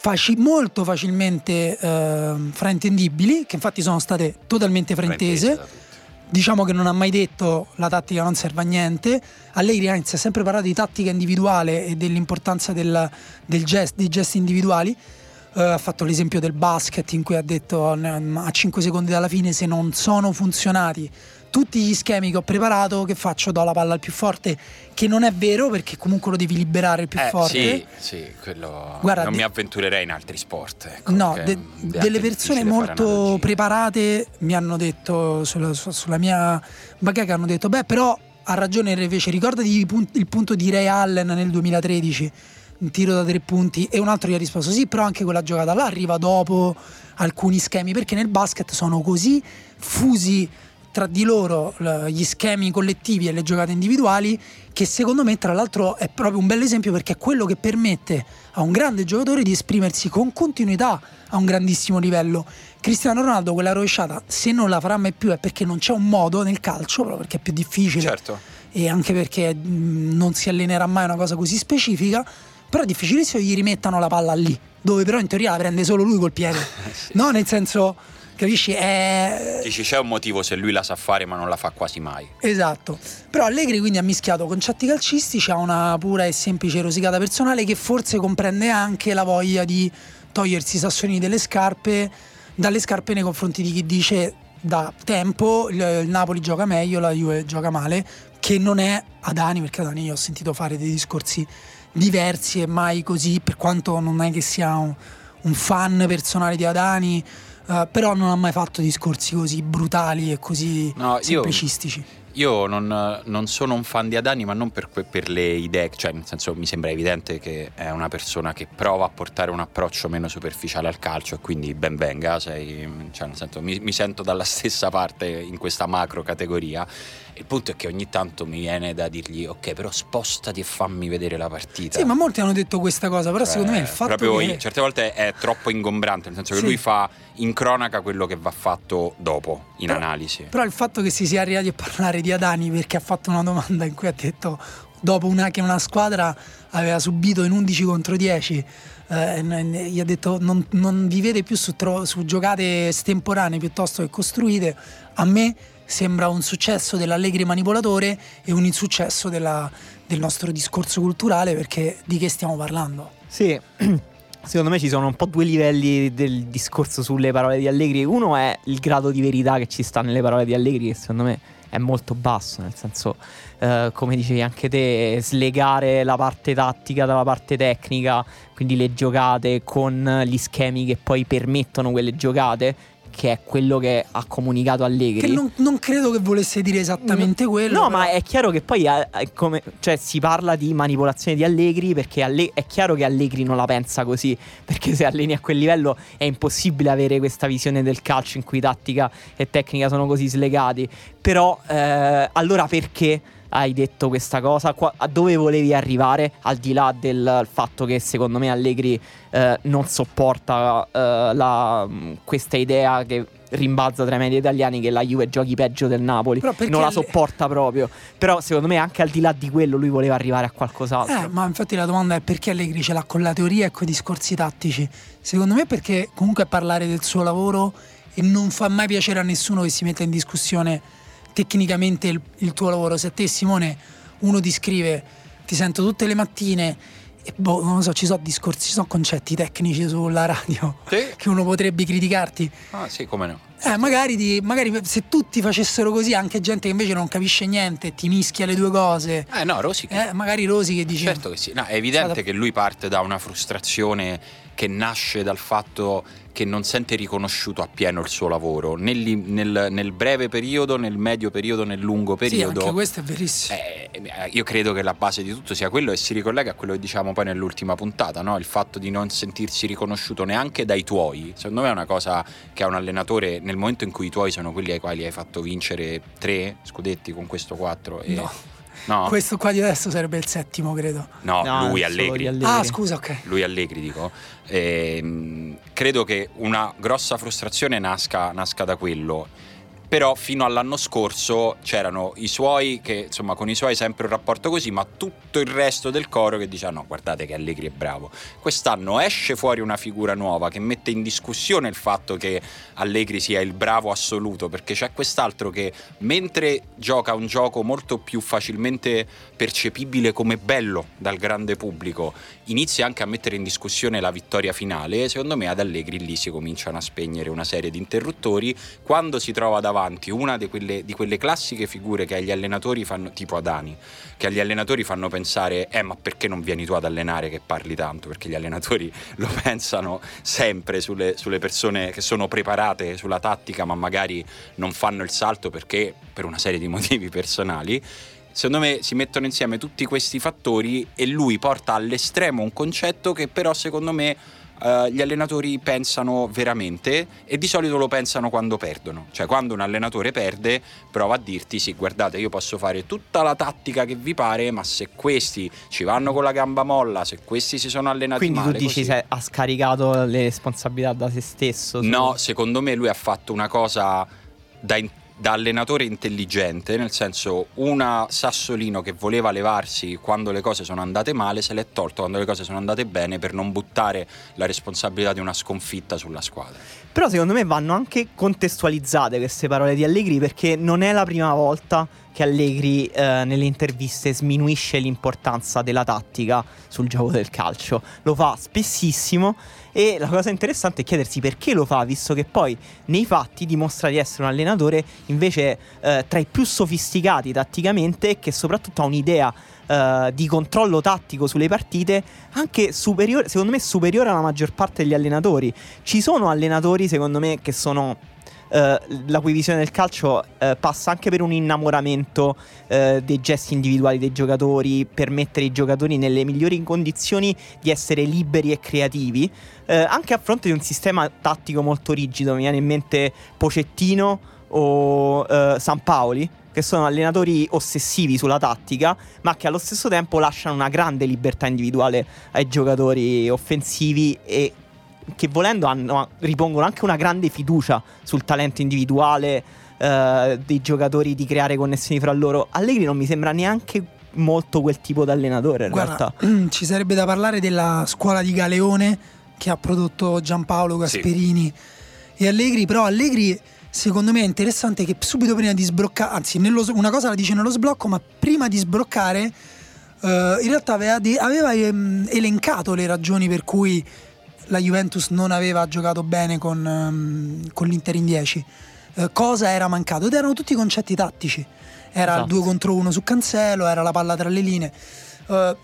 faci, molto facilmente eh, fraintendibili che infatti sono state totalmente fraintese diciamo che non ha mai detto la tattica non serve a niente. Allegri anzi ha sempre parlato di tattica individuale e dell'importanza del, del gest, dei gesti individuali. Uh, ha fatto l'esempio del basket in cui ha detto a 5 secondi dalla fine se non sono funzionati tutti gli schemi che ho preparato, che faccio? Do la palla al più forte, che non è vero perché comunque lo devi liberare il più eh, forte. Sì, sì, quello Guarda, non de- mi avventurerei in altri sport. Ecco, no, de- delle persone molto preparate mi hanno detto sulla, sulla mia bacheca hanno detto "Beh, però ha ragione invece, ricordati il punto di Ray Allen nel 2013." Un tiro da tre punti e un altro gli ha risposto sì però anche quella giocata là arriva dopo alcuni schemi perché nel basket sono così fusi tra di loro gli schemi collettivi e le giocate individuali che secondo me tra l'altro è proprio un bel esempio perché è quello che permette a un grande giocatore di esprimersi con continuità a un grandissimo livello. Cristiano Ronaldo quella rovesciata se non la farà mai più è perché non c'è un modo nel calcio, proprio perché è più difficile certo. e anche perché non si allenerà mai una cosa così specifica, però è difficilissimo che gli rimettano la palla lì, dove però in teoria la prende solo lui col piede. sì. No, nel senso Capisci? È... Dici c'è un motivo se lui la sa fare ma non la fa quasi mai. Esatto. Però Allegri quindi ha mischiato concetti calcistici a una pura e semplice rosicata personale che forse comprende anche la voglia di togliersi i sassoni delle scarpe, dalle scarpe nei confronti di chi dice da tempo il, il Napoli gioca meglio, la Juve gioca male, che non è Adani, perché Adani io ho sentito fare dei discorsi diversi e mai così, per quanto non è che sia un, un fan personale di Adani Uh, però non ha mai fatto discorsi così brutali e così no, semplicistici. Io, io non, non, sono un fan di Adani, ma non per, per, le idee, cioè nel senso mi sembra evidente che è una persona che prova a portare un approccio meno superficiale al calcio e quindi ben venga, sei, cioè nel senso, mi, mi sento dalla stessa parte in questa macro categoria il punto è che ogni tanto mi viene da dirgli ok però spostati e fammi vedere la partita. Sì ma molti hanno detto questa cosa però cioè, secondo me il fatto proprio che certe volte è troppo ingombrante nel senso che sì. lui fa in cronaca quello che va fatto dopo in però, analisi. però il fatto che si sia arrivati a parlare di Adani perché ha fatto una domanda in cui ha detto dopo una, che una squadra aveva subito in 11 contro 10 eh, gli ha detto non, non vi vede più su, tro- su giocate estemporanee piuttosto che costruite. A me sembra un successo dell'Allegri manipolatore e un insuccesso della, del nostro discorso culturale perché di che stiamo parlando? Sì. Secondo me ci sono un po' due livelli del discorso sulle parole di Allegri. Uno è il grado di verità che ci sta nelle parole di Allegri, che secondo me è molto basso, nel senso, eh, come dicevi anche te, slegare la parte tattica dalla parte tecnica, quindi le giocate con gli schemi che poi permettono quelle giocate che è quello che ha comunicato Allegri. Che non, non credo che volesse dire esattamente no, quello. No, però... ma è chiaro che poi è, è come, cioè, si parla di manipolazione di Allegri perché Alle- è chiaro che Allegri non la pensa così, perché se alleni a quel livello è impossibile avere questa visione del calcio in cui tattica e tecnica sono così slegati. Però eh, allora perché hai detto questa cosa? Qua, a dove volevi arrivare? Al di là del fatto che secondo me Allegri eh, non sopporta eh, la, questa idea che rimbalza tra i media italiani che la Juve giochi peggio del Napoli. Non la sopporta proprio. Però secondo me anche al di là di quello lui voleva arrivare a qualcos'altro. Eh, ma infatti la domanda è perché Allegri ce l'ha con la teoria e con i discorsi tattici? Secondo me perché comunque parlare del suo lavoro e non fa mai piacere a nessuno che si metta in discussione tecnicamente il, il, tuo lavoro. Se a te, Simone, uno ti scrive, ti sento tutte le mattine. E boh, non lo so, ci sono discorsi, ci sono concetti tecnici sulla radio sì. che uno potrebbe criticarti. Ah, sì, come no. Eh, magari, ti, magari, se tutti facessero così, anche gente che invece non capisce niente, ti mischia le due cose. Eh, no, Rosi. Che... Eh, magari Rosi che dice. Certo che sì. No, è evidente Stata... che lui parte da una frustrazione che nasce dal fatto che non sente riconosciuto appieno il suo lavoro nel, nel, nel, breve periodo, nel medio periodo, nel lungo periodo. Sì, anche questo è verissimo. Eh, io credo che la base di tutto sia quello e si ricollega a quello che diciamo poi nell'ultima puntata, no? il fatto di non sentirsi riconosciuto neanche dai tuoi. Secondo me è una cosa che ha un allenatore nel momento in cui i tuoi sono quelli ai quali hai fatto vincere tre scudetti con questo quattro. E... No. No. Questo qua di adesso sarebbe il settimo, credo. No, no lui Allegri. Allegri. Ah, scusa, ok. Lui Allegri, dico. E, credo che una grossa frustrazione nasca, nasca da quello però fino all'anno scorso c'erano i suoi che insomma con i suoi sempre un rapporto così ma tutto il resto del coro che dice ah, no guardate che Allegri è bravo quest'anno esce fuori una figura nuova che mette in discussione il fatto che Allegri sia il bravo assoluto perché c'è quest'altro che mentre gioca un gioco molto più facilmente percepibile come bello dal grande pubblico. Inizia anche a mettere in discussione la vittoria finale secondo me ad Allegri lì si cominciano a spegnere una serie di interruttori. Quando si trova davanti avanti una di quelle, di quelle, classiche figure che agli allenatori fanno, tipo Adani, che agli allenatori fanno pensare, eh ma perché non vieni tu ad allenare che parli tanto? Perché gli allenatori lo pensano sempre sulle, sulle persone che sono preparate sulla tattica ma magari non fanno il salto perché per una serie di motivi personali secondo me si mettono insieme tutti questi fattori e lui porta all'estremo un concetto che però secondo me uh, gli allenatori pensano veramente e di solito lo pensano quando perdono. Cioè quando un allenatore perde prova a dirti sì guardate io posso fare tutta la tattica che vi pare ma se questi ci vanno con la gamba molla, se questi si sono allenati Quindi male... Quindi tu dici così... ha scaricato le responsabilità da se stesso? No, secondo me lui ha fatto una cosa da, in- da allenatore intelligente, nel senso una Sassolino che voleva levarsi quando le cose sono andate male, se l'è tolto quando le cose sono andate bene per non buttare la responsabilità di una sconfitta sulla squadra. Però secondo me vanno anche contestualizzate queste parole di Allegri perché non è la prima volta che Allegri eh, nelle interviste sminuisce l'importanza della tattica sul gioco del calcio. Lo fa spessissimo e la cosa interessante è chiedersi perché lo fa, visto che poi nei fatti dimostra di essere un allenatore invece eh, tra i più sofisticati tatticamente e che soprattutto ha un'idea eh, di controllo tattico sulle partite anche superiore, secondo me superiore alla maggior parte degli allenatori. Ci sono allenatori, secondo me, che sono Uh, la cui visione del calcio uh, passa anche per un innamoramento uh, dei gesti individuali dei giocatori, per mettere i giocatori nelle migliori condizioni di essere liberi e creativi, anche a fronte di un sistema tattico molto rigido. Mi viene in mente Pocettino o San Paoli che sono allenatori ossessivi sulla tattica, ma che allo stesso tempo lasciano una grande libertà individuale ai giocatori offensivi e che volendo hanno, ripongono anche una grande fiducia sul talento individuale eh, dei giocatori di creare connessioni fra loro. Allegri non mi sembra neanche molto quel tipo di allenatore in Guarda, realtà. Ci sarebbe da parlare della scuola di Galeone che ha prodotto Giampaolo Gasperini sì. e Allegri, però Allegri secondo me è interessante che subito prima di sbloccare, anzi nello, una cosa la dice nello sblocco, ma prima di sbloccare uh, in realtà aveva, aveva um, elencato le ragioni per cui la Juventus non aveva giocato bene con, um, con l'Inter in 10. Uh, cosa era mancato? Ed erano tutti concetti tattici. Era esatto. il 2 contro 1 su Cancelo, era la palla tra le linee. Uh,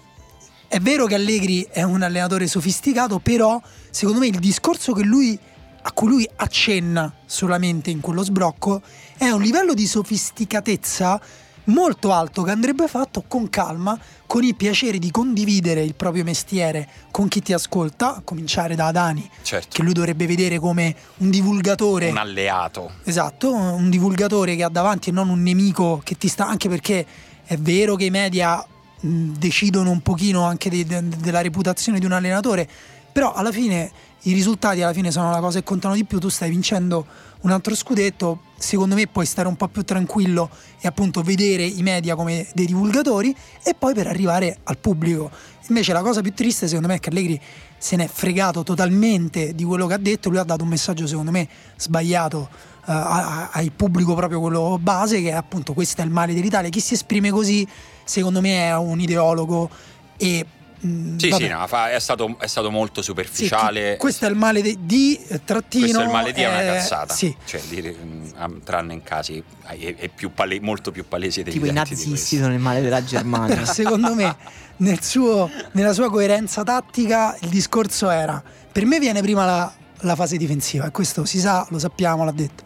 è vero che Allegri è un allenatore sofisticato, però secondo me il discorso lui, a cui lui accenna solamente in quello sbrocco è un livello di sofisticatezza molto alto che andrebbe fatto con calma, con il piacere di condividere il proprio mestiere con chi ti ascolta, a cominciare da Adani, certo. che lui dovrebbe vedere come un divulgatore. Un alleato. Esatto, un divulgatore che ha davanti e non un nemico che ti sta, anche perché è vero che i media decidono un pochino anche de, de, della reputazione di un allenatore, però alla fine i risultati alla fine sono la cosa che contano di più, tu stai vincendo un altro scudetto, secondo me puoi stare un po' più tranquillo e appunto vedere i media come dei divulgatori e poi per arrivare al pubblico. Invece la cosa più triste secondo me è che Allegri se n'è fregato totalmente di quello che ha detto, lui ha dato un messaggio secondo me sbagliato uh, al pubblico proprio quello base che è appunto questo è il male dell'Italia, chi si esprime così secondo me è un ideologo e Mm, sì, vabbè. sì, no, è, stato, è, stato, molto superficiale. Sì, questo è il male de, di eh, trattino. Questo è il male di è una eh, cazzata. Sì. Cioè, di, um, tranne in casi è, è più pale, molto più palese dei Tipo i nazisti sono il male della Germania. Secondo me, nel suo, nella sua coerenza tattica, il discorso era: per me viene prima la, la fase difensiva, e questo si sa, lo sappiamo, l'ha detto.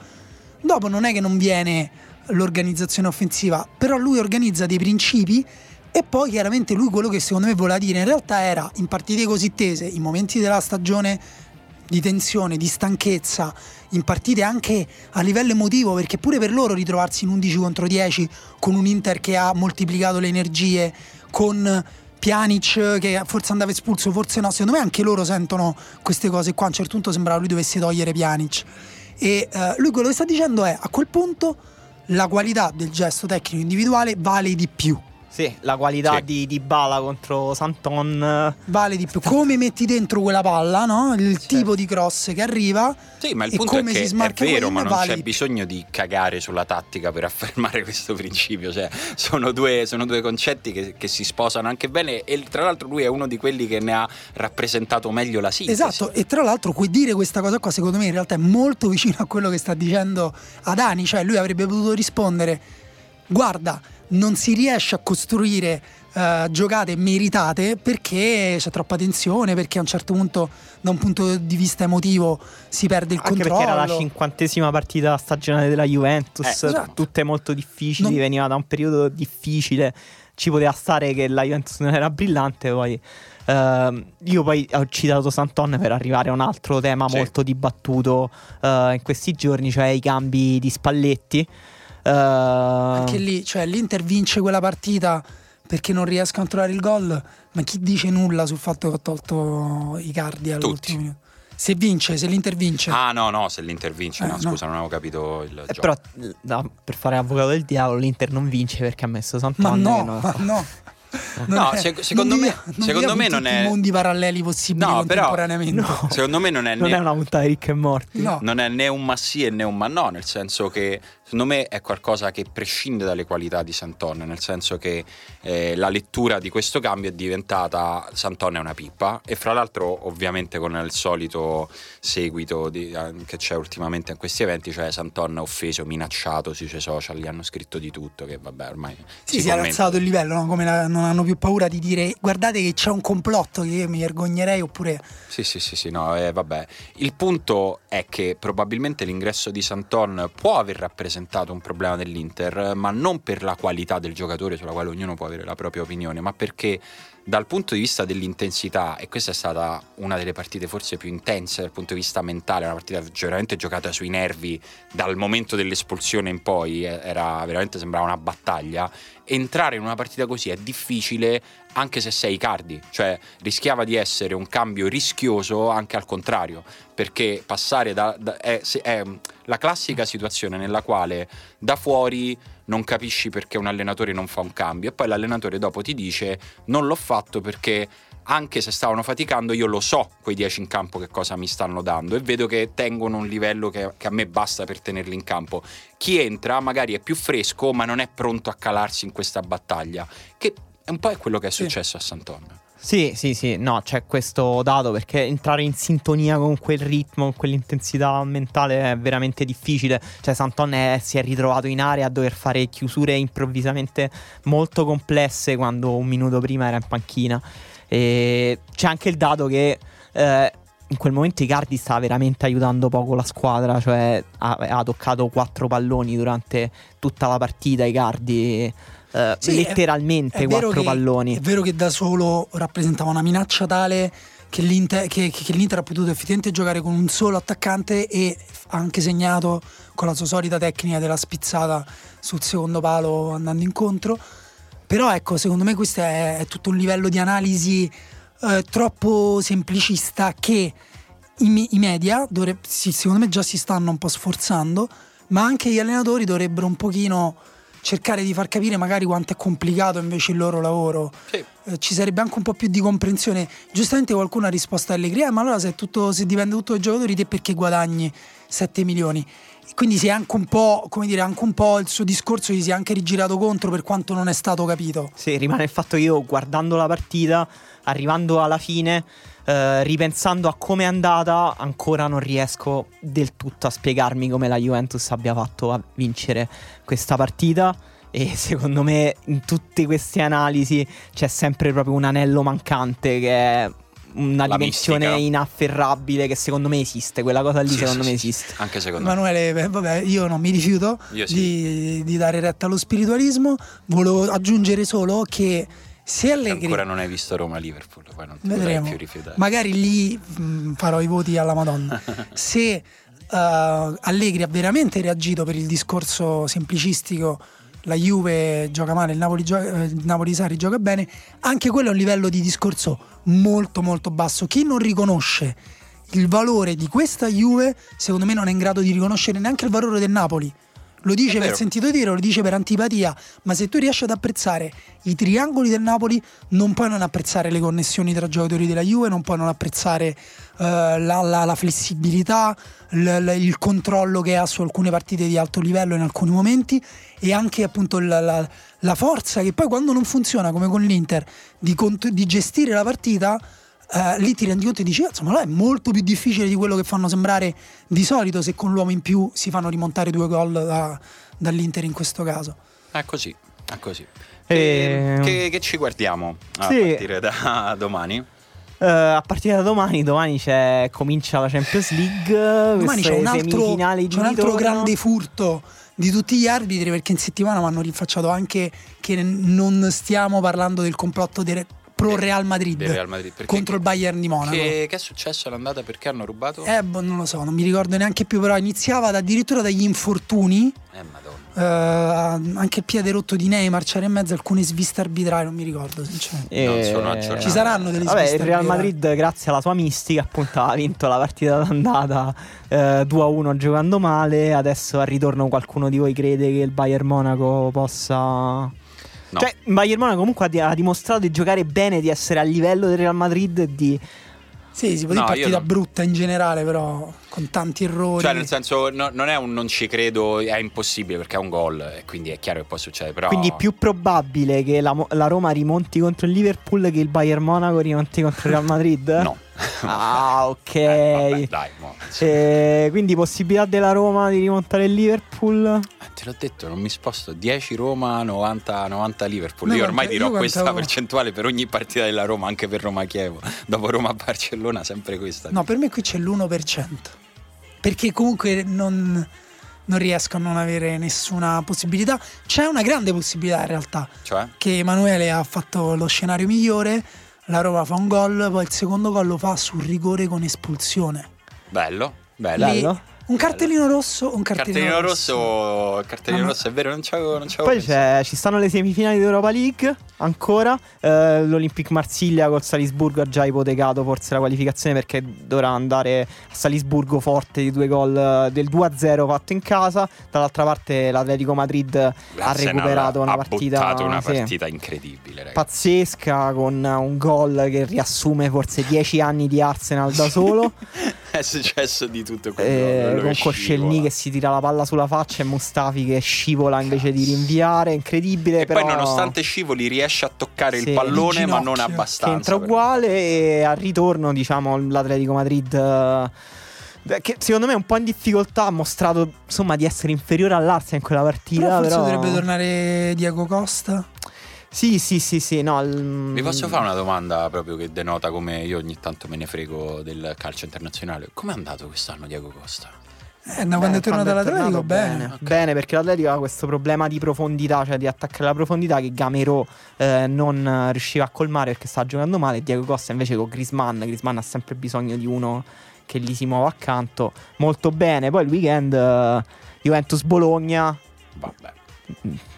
Dopo non è che non viene l'organizzazione offensiva, però lui organizza dei principi e poi chiaramente lui quello che secondo me voleva dire in realtà era in partite così tese, in momenti della stagione di tensione, di stanchezza, in partite anche a livello emotivo, perché pure per loro ritrovarsi in 11 contro 10 con un Inter che ha moltiplicato le energie, con Pjanic che forse andava espulso, forse no, secondo me anche loro sentono queste cose qua, a un certo punto sembrava lui dovesse togliere Pjanic. E uh, lui quello che sta dicendo è a quel punto la qualità del gesto tecnico individuale vale di più sì, la qualità sì. di, di Bala contro Santon vale di più. Come metti dentro quella palla, no? Il certo. tipo di cross che arriva. Sì, ma il punto è che è vero, ma non vale c'è bisogno di cagare sulla tattica per affermare questo principio. Cioè, sono due, sono due concetti che, che, si sposano anche bene. E tra l'altro, lui è uno di quelli che ne ha rappresentato meglio la sintesi. Esatto, e tra l'altro, dire questa cosa qua, secondo me, in realtà è molto vicino a quello che sta dicendo Adani. Cioè, lui avrebbe potuto rispondere: Guarda non si riesce a costruire uh, giocate meritate perché c'è troppa tensione, perché a un certo punto da un punto di vista emotivo si perde il Anche controllo. Perché era la cinquantesima partita stagionale della Juventus, eh, esatto. tutte molto difficili, non... veniva da un periodo difficile, ci poteva stare che la Juventus non era brillante poi. Uh, io poi ho citato Santon per arrivare a un altro tema sì. molto dibattuto uh, in questi giorni, cioè i cambi di Spalletti. Uh, Anche lì, cioè l'Inter vince quella partita perché non riescono a trovare il gol, ma chi dice nulla sul fatto che ho tolto i cardi all'ultimo minuto? Se vince, se l'Inter vince. Ah no, no, se l'Inter vince, eh, no, scusa, non avevo capito il eh, Però no, per fare avvocato del diavolo l'Inter non vince perché ha messo Sant'Anna. Ma no, ma no. No, è, secondo me, non secondo me non è. mondi paralleli possibili no, contemporaneamente. Però, no, secondo me non è. Non ne... è una puntata ricca e morti. No. Non è né un ma sì e né un ma no, nel senso che secondo me è qualcosa che prescinde dalle qualità di Santon, nel senso che eh, la lettura di questo cambio è diventata Santon è una pippa e fra l'altro ovviamente con il solito seguito di, eh, che c'è ultimamente in questi eventi, cioè Santon offeso, minacciato sui suoi social, gli hanno scritto di tutto che vabbè ormai... Sì, si, si è alzato il livello, no? come la, non hanno più paura di dire guardate che c'è un complotto che io mi vergognerei oppure... Sì, sì, sì, sì no, eh, vabbè. Il punto è che probabilmente l'ingresso di Santon può aver rappresentato rappresentato un problema dell'Inter, ma non per la qualità del giocatore sulla quale ognuno può avere la propria opinione, ma perché dal punto di vista dell'intensità, e questa è stata una delle partite forse più intense dal punto di vista mentale, una partita veramente giocata sui nervi dal momento dell'espulsione in poi, eh, era veramente sembrava una battaglia. Entrare in una partita così è difficile anche se sei Cardi, cioè rischiava di essere un cambio rischioso anche al contrario, perché passare da, da è, è la classica situazione nella quale da fuori non capisci perché un allenatore non fa un cambio e poi l'allenatore dopo ti dice non l'ho fatto perché anche se stavano faticando io lo so quei 10 in campo che cosa mi stanno dando e vedo che tengono un livello che, che, a me basta per tenerli in campo. Chi entra magari è più fresco ma non è pronto a calarsi in questa battaglia, che un po' è quello che è successo sì. a Santon. Sì, sì, sì, no, c'è questo dato perché entrare in sintonia con quel ritmo, con quell'intensità mentale è veramente difficile. Cioè, Santon si è ritrovato in area a dover fare chiusure improvvisamente molto complesse quando un minuto prima era in panchina. E c'è anche il dato che eh, in quel momento Icardi stava veramente aiutando poco la squadra, cioè ha, ha toccato quattro palloni durante tutta la partita Icardi Uh, sì, letteralmente è, è quattro che, palloni. È vero che da solo rappresentava una minaccia tale che l'Inter, che, che l'Inter, ha potuto effettivamente giocare con un solo attaccante e ha anche segnato con la sua solita tecnica della spizzata sul secondo palo andando incontro. Però ecco, secondo me questo è, è tutto un livello di analisi eh, troppo semplicista che i, i media, dovrebbe, sì, secondo me già si stanno un po' sforzando, ma anche gli allenatori dovrebbero un pochino cercare di far capire magari quanto è complicato invece il loro lavoro. Sì. Eh, ci sarebbe anche un po' più di comprensione. Giustamente qualcuno ha risposto a Allegri, eh, ma allora se, tutto, se dipende tutto dai giocatori, te perché guadagni 7 milioni? Quindi si è anche un po', come dire, anche un po' il suo discorso gli si è anche rigirato contro per quanto non è stato capito. Sì, rimane il fatto che io guardando la partita, arrivando alla fine, eh, ripensando a come è andata, ancora non riesco del tutto a spiegarmi come la Juventus abbia fatto a vincere questa partita. E secondo me in tutte queste analisi c'è sempre proprio un anello mancante che è una la dimensione mistica. inafferrabile che secondo me esiste. Quella cosa lì sì, secondo sì, me esiste. Anche secondo me. Emanuele, vabbè, io non mi rifiuto di, di, dare retta allo spiritualismo. Volevo aggiungere solo che se Allegri... ancora non hai visto Roma-Liverpool, poi non ti Vedremo. più rifiutare. Magari lì mh, farò i voti alla Madonna. se uh, Allegri ha veramente reagito per il discorso semplicistico la Juve gioca male, il Napoli, gioca, eh, il Napoli Sari gioca bene, anche quello è un livello di discorso molto molto basso. Chi non riconosce il valore di questa Juve, secondo me non è in grado di riconoscere neanche il valore del Napoli. Lo dice per sentito dire, lo dice per antipatia, ma se tu riesci ad apprezzare i triangoli del Napoli, non puoi non apprezzare le connessioni tra giocatori della Juve, non puoi non apprezzare la, la, la, flessibilità, l, l, il controllo che ha su alcune partite di alto livello in alcuni momenti e anche appunto la, la forza che poi quando non funziona come con l'Inter di, di gestire la partita Uh, lì ti rendi conto e dici, insomma, là è molto più difficile di quello che fanno sembrare di solito se con l'uomo in più si fanno rimontare due gol da, dall'Inter in questo caso. È così, è così. E... Che, che, ci guardiamo a sì. partire da domani? Uh, a partire da domani, domani comincia la Champions League. Domani c'è un altro, c'è un altro grande furto di tutti gli arbitri perché in settimana mi hanno rinfacciato anche che non stiamo parlando del complotto di pro Real Madrid, Real Madrid contro il Bayern di Monaco. Che, che è successo all'andata? Perché hanno rubato? Eh, boh, non lo so, non mi ricordo neanche più, però iniziava addirittura dagli infortuni. Eh, madonna. Uh, anche il piede rotto di Neymar c'era in mezzo alcune sviste arbitrali non mi ricordo sinceramente e... non sono aggiornato ci saranno delle Vabbè, sviste il Real Madrid grazie alla sua mistica appunto ha vinto la partita d'andata eh, 2-1 giocando male adesso al ritorno qualcuno di voi crede che il Bayern Monaco possa No. Cioè, Bayern Monaco comunque ha, dimostrato di giocare bene, di essere a livello del Real Madrid e di... Sì, si può no, dire partita non... brutta in generale, però con tanti errori. Cioè, nel senso, no, non è un non ci credo, è impossibile perché è un gol e quindi è chiaro che può succedere. Però... Quindi è più probabile che la, la Roma rimonti contro il Liverpool che il Bayern Monaco rimonti contro il Real Madrid? no. Ah, ok. Eh, vabbè, dai, mo. Eh, quindi possibilità della Roma di rimontare il Liverpool? Eh, te l'ho detto, non mi sposto. 10 Roma, 90, 90 Liverpool. No, io ormai dirò io questa quantavo... percentuale per ogni partita della Roma, anche per Roma-Chievo. Dopo Roma-Barcellona, sempre questa. No, per me qui c'è l'1%. Perché comunque non non riesco a non avere nessuna possibilità. C'è una grande possibilità in realtà. Cioè? Che Emanuele ha fatto lo scenario migliore la Roma fa un gol, poi il secondo gol lo fa sul rigore con espulsione. Bello, bello. Lì, un cartellino rosso, un cartellino, cartellino rosso. rosso. Cartellino rosso, è vero, non c'avevo, non c'avevo Poi ci stanno le semifinali d'Europa League ancora. Eh, L'Olympic Marsiglia col Salisburgo ha già ipotecato forse la qualificazione perché dovrà andare a Salisburgo forte di due gol eh, del 2-0 fatto in casa. Dall'altra parte l'Atletico Madrid L'Arsenal ha recuperato una ha partita, una partita sì, incredibile, ragazzi. pazzesca con un gol che riassume forse dieci anni di Arsenal da solo. è successo di tutto quello, Eh, con scivola. che si tira la palla sulla faccia e Mustafi che scivola invece di rinviare, incredibile. E però poi nonostante scivoli riesce a toccare Sì. il pallone Il ma non abbastanza. entra uguale e al ritorno diciamo l'Atletico Madrid eh, che secondo me è un po' in difficoltà ha mostrato insomma di essere inferiore all'Arsenal in quella partita Però forse però- dovrebbe tornare Diego Costa. sì sì sì sì no il- Vi posso fare una domanda proprio che denota come io ogni tanto me ne frego del calcio internazionale. Com'è andato quest'anno Diego Costa? Eh, da quando è tornato all'Atletico, tornato, bene. Ok. Bene, perché l'Atletico ha questo problema di profondità, cioè di attaccare la profondità che Gamero eh, non riusciva a colmare perché stava giocando male. E Diego Costa invece con Grisman, Grisman ha sempre bisogno di uno che gli si muova accanto. Molto bene. Poi il weekend eh, Juventus-Bologna, Vabbè.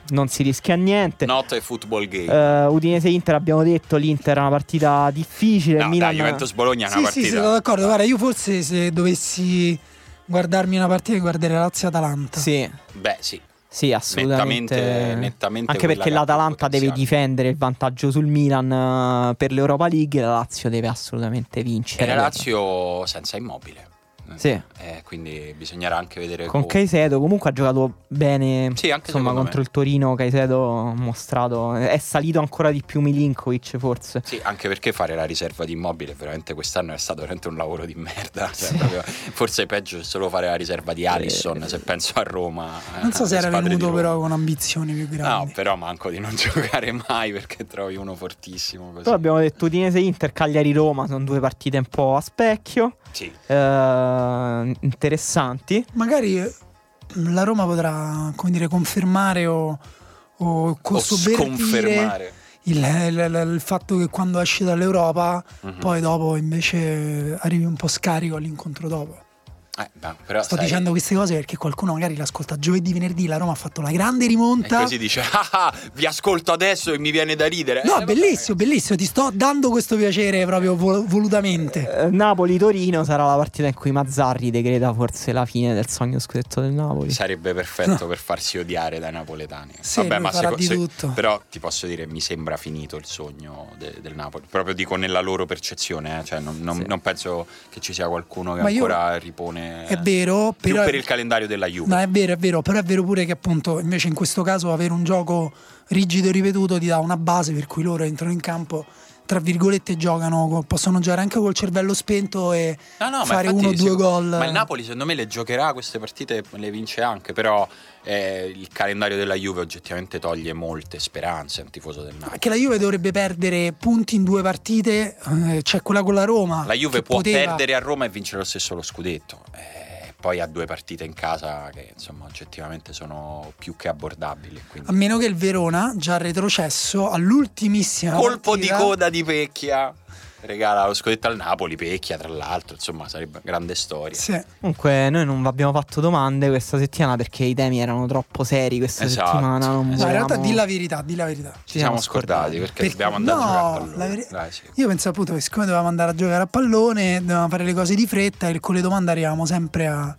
non si rischia niente. Not a football game. Eh, Udinese-Inter abbiamo detto, l'Inter è una partita difficile. no, il Milan... dai, Juventus Bologna è una Sì, partita. sì, sono d'accordo. Guarda, io forse se dovessi guardarmi una partita guarderei Lazio-Atalanta. Sì, Beh, sì. Sì, assolutamente. Nettamente- nettamente Anche perché l'Atalanta deve difendere il vantaggio sul Milan eh, per l'Europa League e la Lazio deve assolutamente E vincere. la Lazio senza immobile. Sì. Eh, quindi bisognerà anche vedere Con come- Caicedo comunque ha giocato bene Sì, anche insomma, contro me. il Torino Caicedo ha mostrato è salito ancora di più Milinkovic forse. Sì, anche perché fare la riserva di immobile veramente quest'anno è stato veramente un lavoro di merda. Cioè, Sì. proprio- forse è peggio solo fare la riserva di Alisson se penso a Roma. eh, Non so se alle era venuto però con ambizioni più No, grandi. però manco di non giocare mai perché trovi uno fortissimo così. Poi abbiamo detto Udinese Inter, Cagliari Roma, sono due partite un po' a specchio, Sì. eh, interessanti. Magari eh, la Roma potrà, come dire, confermare o, o O sconfermare. il, il- il fatto che quando esci dall'Europa, Mhm. poi dopo invece arrivi un po' scarico all'incontro dopo. Eh, beh, però Sto sai- dicendo queste cose perché qualcuno magari l'ascolta giovedì, venerdì, la Roma ha fatto la grande E rimonta. così dice, ah, ah, vi ascolto adesso e mi viene da ridere. No, Eh, vabbè. bellissimo, bellissimo, ti sto dando questo piacere proprio vol- volutamente. Eh, Napoli-Torino sarà la partita in cui Mazzarri decreta forse la fine del sogno scudetto del Napoli. Sarebbe perfetto per farsi odiare dai napoletani. Sì, lui farà seco- di tutto. però ti posso dire, mi sembra finito il sogno de- del Napoli. Proprio dico nella loro percezione, eh, cioè non, non- Sì. non penso che ci sia qualcuno che Ma io- ancora ripone. È vero, Più però per il calendario della Juve. No, è vero, è vero, però è vero pure che appunto invece in questo caso avere un gioco rigido e ripetuto ti dà una base per cui loro entrano in campo, tra virgolette giocano, possono giocare anche col cervello spento e No, no, fare uno o due gol. Ma il Napoli, secondo me, le giocherà queste partite le vince anche. Però eh, il calendario della Juve oggettivamente toglie molte speranze a un tifoso del Napoli. Che la Juve dovrebbe perdere punti in due partite, eh, c'è quella con la Roma. La Juve può poteva- perdere a Roma e vincere lo stesso lo scudetto. Eh, poi ha due partite in casa che insomma oggettivamente sono più che abbordabili. quindi- A meno che il Verona, già retrocesso, all'ultimissima Colpo partita, di coda di Pecchia. Regala lo scudetto al Napoli, Pecchia tra l'altro, insomma sarebbe una grande storia. Sì. Comunque noi non vi abbiamo fatto domande questa settimana perché i temi erano troppo seri questa Esatto, settimana. Non esatto. No, in realtà volevamo- di la verità, di la verità. Ci siamo scordati perché, Perché- dobbiamo andare no, a giocare a pallone. la veri- Dai, sì. Io penso appunto che siccome dovevamo andare a giocare a pallone, dovevamo fare le cose di fretta e con le domande arrivavamo sempre a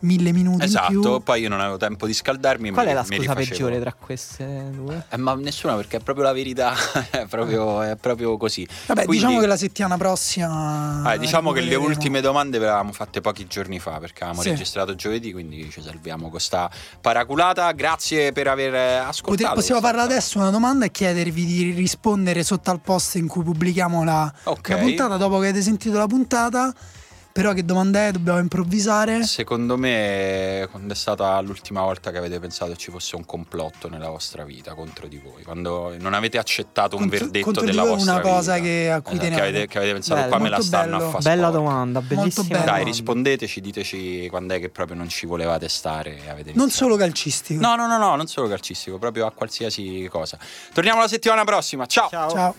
mille minuti in più. Esatto, poi io non avevo tempo di scaldarmi. Qual mi- è la scusa peggiore tra queste due? Eh, ma nessuna perché è proprio la verità, è proprio, è proprio così. Vabbè, Quindi- diciamo che la settimana prossima. Ah, diciamo che le ultime domande ve le avevamo fatte pochi giorni fa perché avevamo Sì. registrato giovedì, quindi ci salviamo con sta paraculata. Grazie per aver eh, Pote- ascoltato. possiamo questa- farla adesso una domanda e chiedervi di rispondere sotto al post in cui pubblichiamo la, Ok. la puntata dopo che avete sentito la puntata. Però che domanda è? Dobbiamo improvvisare. Secondo me, quando è stata l'ultima volta che avete pensato ci fosse un complotto nella vostra vita contro di voi, quando non avete accettato un Contro- verdetto contro di della voi vostra una cosa vita. che- a cui Esatto, che, avete, che avete pensato Bello, qua me la stanno bello. a fare Bella domanda, bellissima. Dai, domanda. rispondeteci, diteci quando è che proprio non ci volevate stare e avete Non solo calcistico. No, no, no, no, non solo calcistico, proprio a qualsiasi cosa. Torniamo la settimana prossima. Ciao. Ciao. Let